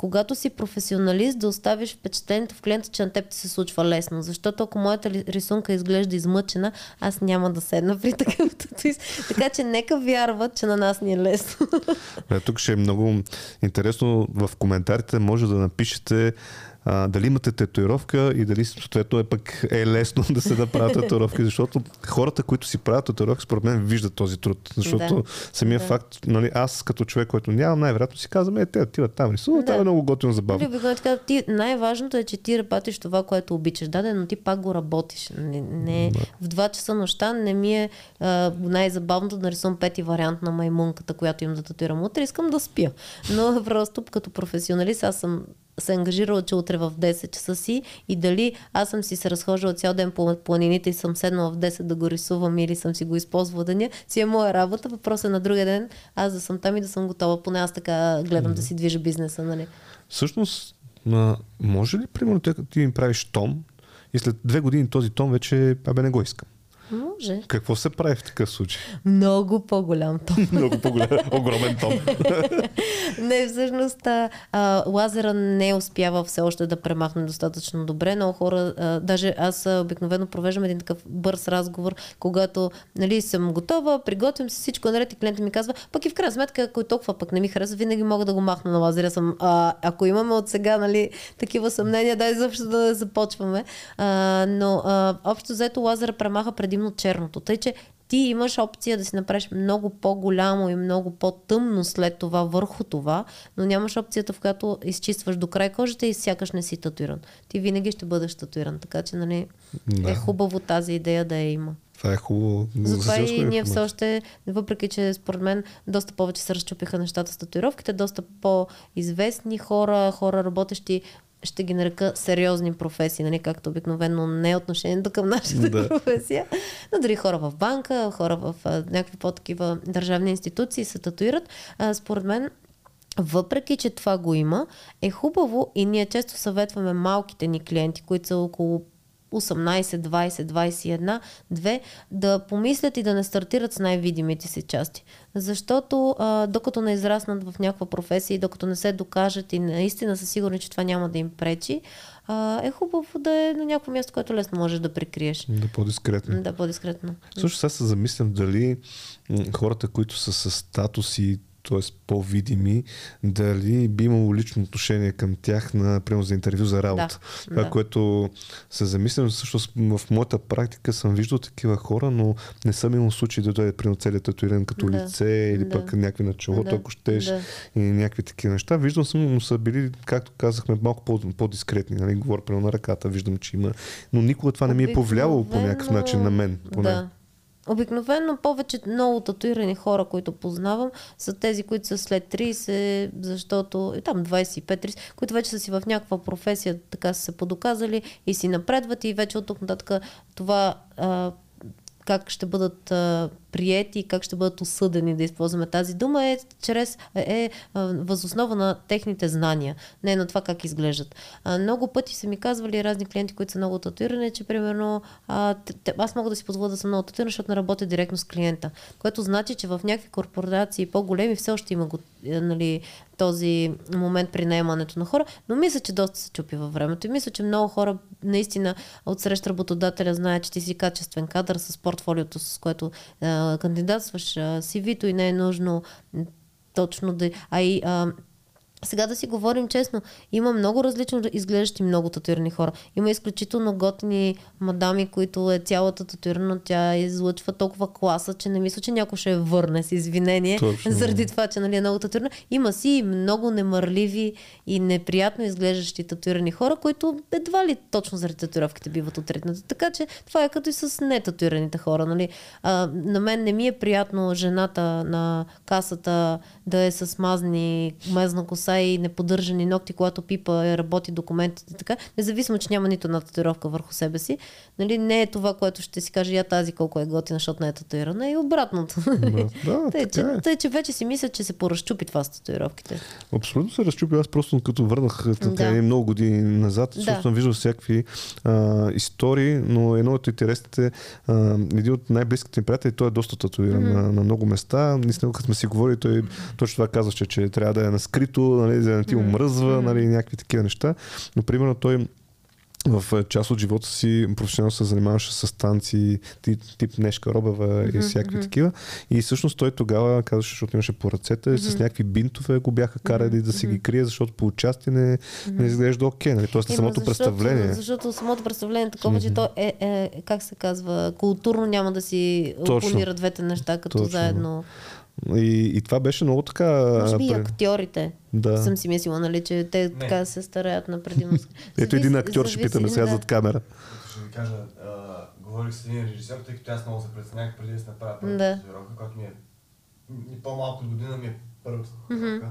когато си професионалист, да оставиш впечатлението в клиента, че на теб ти се случва лесно. Защото ако моята рисунка изглежда измъчена, аз няма да седна при такъв татуист. Така че нека вярват, че на нас ни е лесно. Тук ще е много интересно. В коментарите може да напишете а, дали имате татуировка и дали съответно е пък е лесно да се направят татуировки, защото хората, които си правят татуировки, според мен виждат този труд. Защото да. самия да. факт, нали, аз като човек, който нямам, най-вероятно си казвам, е, те отиват там рисуват, да. това е много готино забавно. Така, ти, най-важното е, че ти работиш това, което обичаш. Да, но ти пак го работиш. Не, не, да. В 2 часа нощта не ми е а, най-забавното да нарисувам пети вариант на маймунката, която им да татуирам утре. Искам да спя. Но просто като професионалист аз съм се ангажирала, че утре в 10 часа си и дали аз съм си се разхождала цял ден по планините и съм седнала в 10 да го рисувам или съм си го използвала деня, си е моя работа. Въпросът е на другия ден аз да съм там и да съм готова. Поне аз така гледам mm-hmm. да си движа бизнеса. Нали? Всъщност, може ли, примерно, ти ми правиш том и след две години този том вече, абе не го искам. Може. Какво се прави в такъв случай? Много по-голям том. Много по-голям, огромен том. не, всъщност а, лазера не успява все още да премахне достатъчно добре. Много хора, а, даже аз обикновено провеждам един такъв бърз разговор, когато нали, съм готова, приготвям се всичко наред и клиентът ми казва, пък и в крайна сметка, ако толкова пък не ми харесва, винаги мога да го махна на лазера. Съм, а, ако имаме от сега нали, такива съмнения, дай защо да започваме. А, но а, общо взето лазера премаха преди предимно черното. Тъй, че ти имаш опция да си направиш много по-голямо и много по-тъмно след това върху това, но нямаш опцията, в която изчистваш до край кожата и сякаш не си татуиран. Ти винаги ще бъдеш татуиран, така че нали, да. е хубаво тази идея да я има. Това е хубаво. Затова и ние все още, въпреки че според мен доста повече се разчупиха нещата с татуировките, доста по-известни хора, хора работещи ще ги нарека сериозни професии, нали, както обикновено не е отношението към нашата да. професия, но дори хора в банка, хора в а, някакви по-такива държавни институции се татуират. А, според мен въпреки, че това го има, е хубаво и ние често съветваме малките ни клиенти, които са около 18, 20, 21, 2, да помислят и да не стартират с най-видимите си части. Защото а, докато не израснат в някаква професия и докато не се докажат и наистина са сигурни, че това няма да им пречи, а, е хубаво да е на някакво място, което лесно можеш да прикриеш. Да, по-дискретно. Да, по-дискретно. Също сега се замислям дали хората, които са с статуси т.е. по-видими, дали би имало лично отношение към тях, например, за интервю за работа. Да, Това, да. което се замислям, всъщност в моята практика съм виждал такива хора, но не съм имал случай да дойде при целият татуиран като да, лице или да. пък някакви на челото, да, ако щеш, да. и някакви такива неща. Виждал съм, но са били, както казахме, малко по-дискретни. Нали? Говоря на ръката, виждам, че има. Но никога това не ми е повлияло по някакъв начин на мен. Поне. Да. Обикновено повече много татуирани хора, които познавам, са тези, които са след 30, защото и там 25-30, които вече са си в някаква професия, така са се подоказали и си напредват и вече от тук нататък това а, как ще бъдат а, приети и как ще бъдат осъдени, да използваме тази дума, е чрез е, е възоснова на техните знания, не на това как изглеждат. А, много пъти са ми казвали разни клиенти, които са много татуирани, че примерно а, аз мога да си позволя да съм много татуирана, защото не работя директно с клиента, което значи, че в някакви корпорации по-големи все още има е, нали, този момент при наемането на хора, но мисля, че доста се чупи във времето и мисля, че много хора наистина от среща работодателя знаят, че ти си качествен кадър с портфолиото, с което а, кандидатстваш, CV-то и не е нужно точно да... А и а, сега да си говорим честно, има много различно изглеждащи много татуирани хора. Има изключително готини мадами, които е цялата татуирана, тя излъчва толкова класа, че не мисля, че някой ще я върне с извинение, Точно. заради това, че нали, е много татуирана. Има си и много немърливи и неприятно изглеждащи татуирани хора, които едва ли точно заради татуировките биват отритнати. Така че това е като и с нетатуираните хора. Нали. А, на мен не ми е приятно жената на касата да е с мазни, мазна коса коса и неподдържани ногти, когато пипа и работи документите така, независимо, че няма нито една татуировка върху себе си, нали, не е това, което ще си каже я тази колко е готина, защото не е татуирана и обратното. Да, тъй, че, е. тъй, че вече си мисля, че се поразчупи това с татуировките. Абсолютно се разчупи. Аз просто като върнах да. много години назад, да. съм виждал всякакви а, истории, но едно от интересните, а, един от най-близките ми приятели, той е доста татуиран mm-hmm. на, на, много места. Ние с него, като сме си говорили, той точно това казваше, че трябва да е на скрито, нали, за да не ти омръзва, нали, някакви такива неща. Но примерно той в е, част от живота си професионално се занимаваше с станции, тип, тип Нешка Робева mm-hmm, и всякакви mm-hmm. такива. И всъщност той тогава казваше, защото имаше по ръцете, mm-hmm. с някакви бинтове го бяха карали mm-hmm. да си ги крие, защото по участие не, mm-hmm. не изглежда окей. Okay, нали? Тоест самото защото, представление. Защото самото представление е такова, mm-hmm. че то е, е, как се казва, културно няма да си опонира двете неща като Точно. заедно. И, и това беше много така... Може би и актьорите. Да. Съм си мислила, нали, че те не. така се стараят на предимност. Ето един актьор ще питаме сега да. зад камера. Ще ви кажа, а, говорих с един режисьор, тъй като аз много се преценях преди да се направя първата да. татуировка, която ми е по-малко от година ми е първата татуировка. Mm-hmm.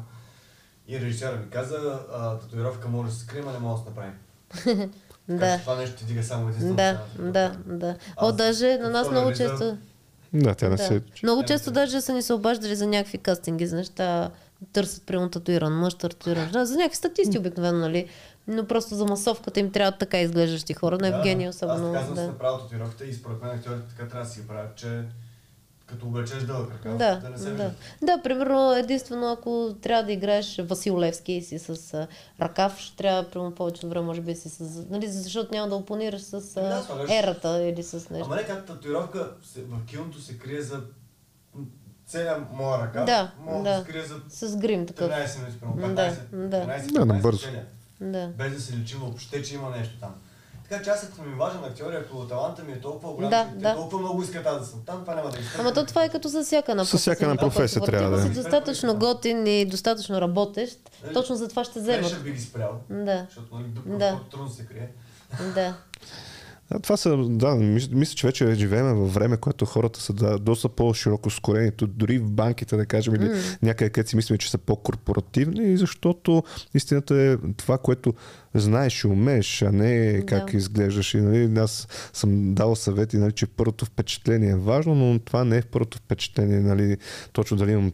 И режисьора ми каза, татуировка може да се скрима, не може да се направи. да. Това нещо ти дига само единствено. Да, да, да. О, даже на нас много често... Да, тя не да. се... Много често даже са ни се обаждали за някакви кастинги, за неща, търсят прямо татуиран мъж, татуиран жена, за някакви статисти обикновено, нали? Но просто за масовката им трябва така изглеждащи хора, на Евгения особено. Аз казвам да. с направо татуировката и според мен актьорите така трябва да си правят, че като облечеш дълъг ръкав, да, да не се да. да, примерно единствено ако трябва да играеш Васил Левски и си с а, ръкав, ще трябва примерно повече време, може би си с... Нали, защото няма да опонираш с а, да, ерата или с нещо. Ама не как татуировка в килното се крие за целя моя ръка, да, мога да, да се крие за с грим такъв. 13 минути, 15, да, 15, 15, да, 15, да. без да се лечи въобще, че има нещо там. Така че аз ако ми важен актьор, ако таланта ми е толкова голям, да, да. толкова много искат аз да съм там, това няма да иска. Ама то това е като за всяка на професия. С всяка на професия трябва да е. си достатъчно готин и достатъчно работещ, нали? точно за това ще вземат. Ще би ги спрял. Да. Защото нали, да. трудно се крие. Да. А, това са, да, мисля, че вече живеем във време, което хората са да, доста по-широко скорени. Дори в банките, да кажем, или mm. някъде, където си мислим, че са по-корпоративни, защото истината е това, което знаеш и умееш, а не как да. изглеждаш. И, нали, аз съм дал съвети, нали, че първото впечатление е важно, но това не е първото впечатление, нали, точно дали имам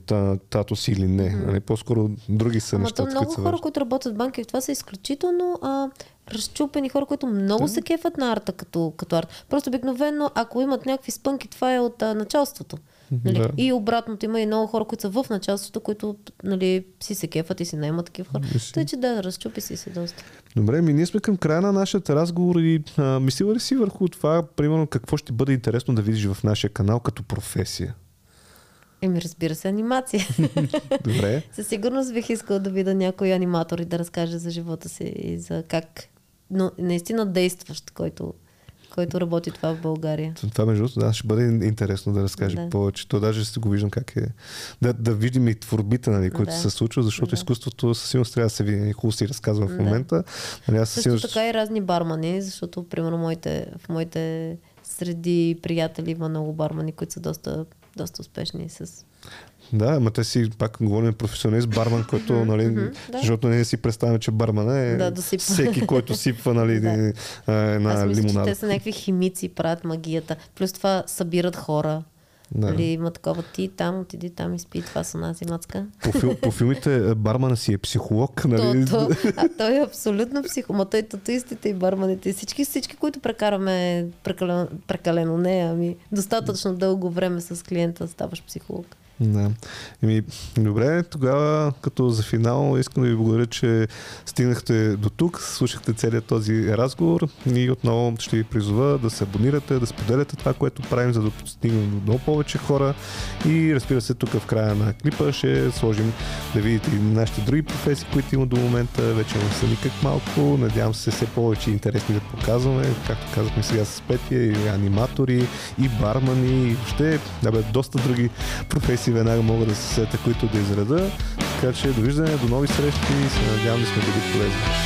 тато си или не. Нали, по-скоро други са Ама нещата. много хора, които работят в банки, това са изключително а, разчупени хора, които много да. се кефат на арта като, като арт. Просто обикновено, ако имат някакви спънки, това е от а, началството. Нали? Да. И обратното има и много хора, които са в началството, които нали, си се кефат и си наймат такива хора. Тъй, че да, разчупи си се доста. Добре, ми ние сме към края на нашия разговор и а, мислила ли си върху това, примерно, какво ще бъде интересно да видиш в нашия канал като професия? Еми, разбира се, анимация. Добре. Със сигурност бих искал да видя някой аниматор и да разкаже за живота си и за как но наистина действащ, който който работи това в България. Това между другото, да, ще бъде интересно да разкаже да. повече. То даже си го виждам как е. Да, да видим и творбите, нали, които да. се случва, защото да. изкуството със сигурност трябва да се види. Хубаво си разказва в момента. Нали, аз Също сигурност... така и разни бармани, защото, примерно, моите, в моите среди приятели има много бармани, които са доста, доста успешни с да, ама те си пак говорим професионалист, барман, който, нали, защото не си представяме, че барман е да, да всеки, който сипва, нали, да. една Аз мисля, лимонада. Че те са някакви химици, правят магията. Плюс това събират хора. Да. Нали, има такова ти там, отиди там и спи, това с онази мацка. По, фил, по филмите бармана си е психолог, нали? То, то, а той е абсолютно психо. Ма той татуистите и барманите, всички, всички, които прекараме прекалено, прекалено не, ами достатъчно дълго време с клиента ставаш психолог. Да. Еми, добре, тогава като за финал искам да ви благодаря, че стигнахте до тук, слушахте целият този разговор и отново ще ви призова да се абонирате, да споделяте това, което правим, за да достигнем до много повече хора и разбира се, тук в края на клипа ще сложим да видите и нашите други професии, които има до момента. Вече не са никак малко. Надявам се все повече интересни да показваме. Както казахме сега с Петия, и аниматори, и бармани, и въобще да бе, доста други професии веднага мога да се сета, които да изреда. Така че довиждане, до нови срещи и се надявам да сме били полезни.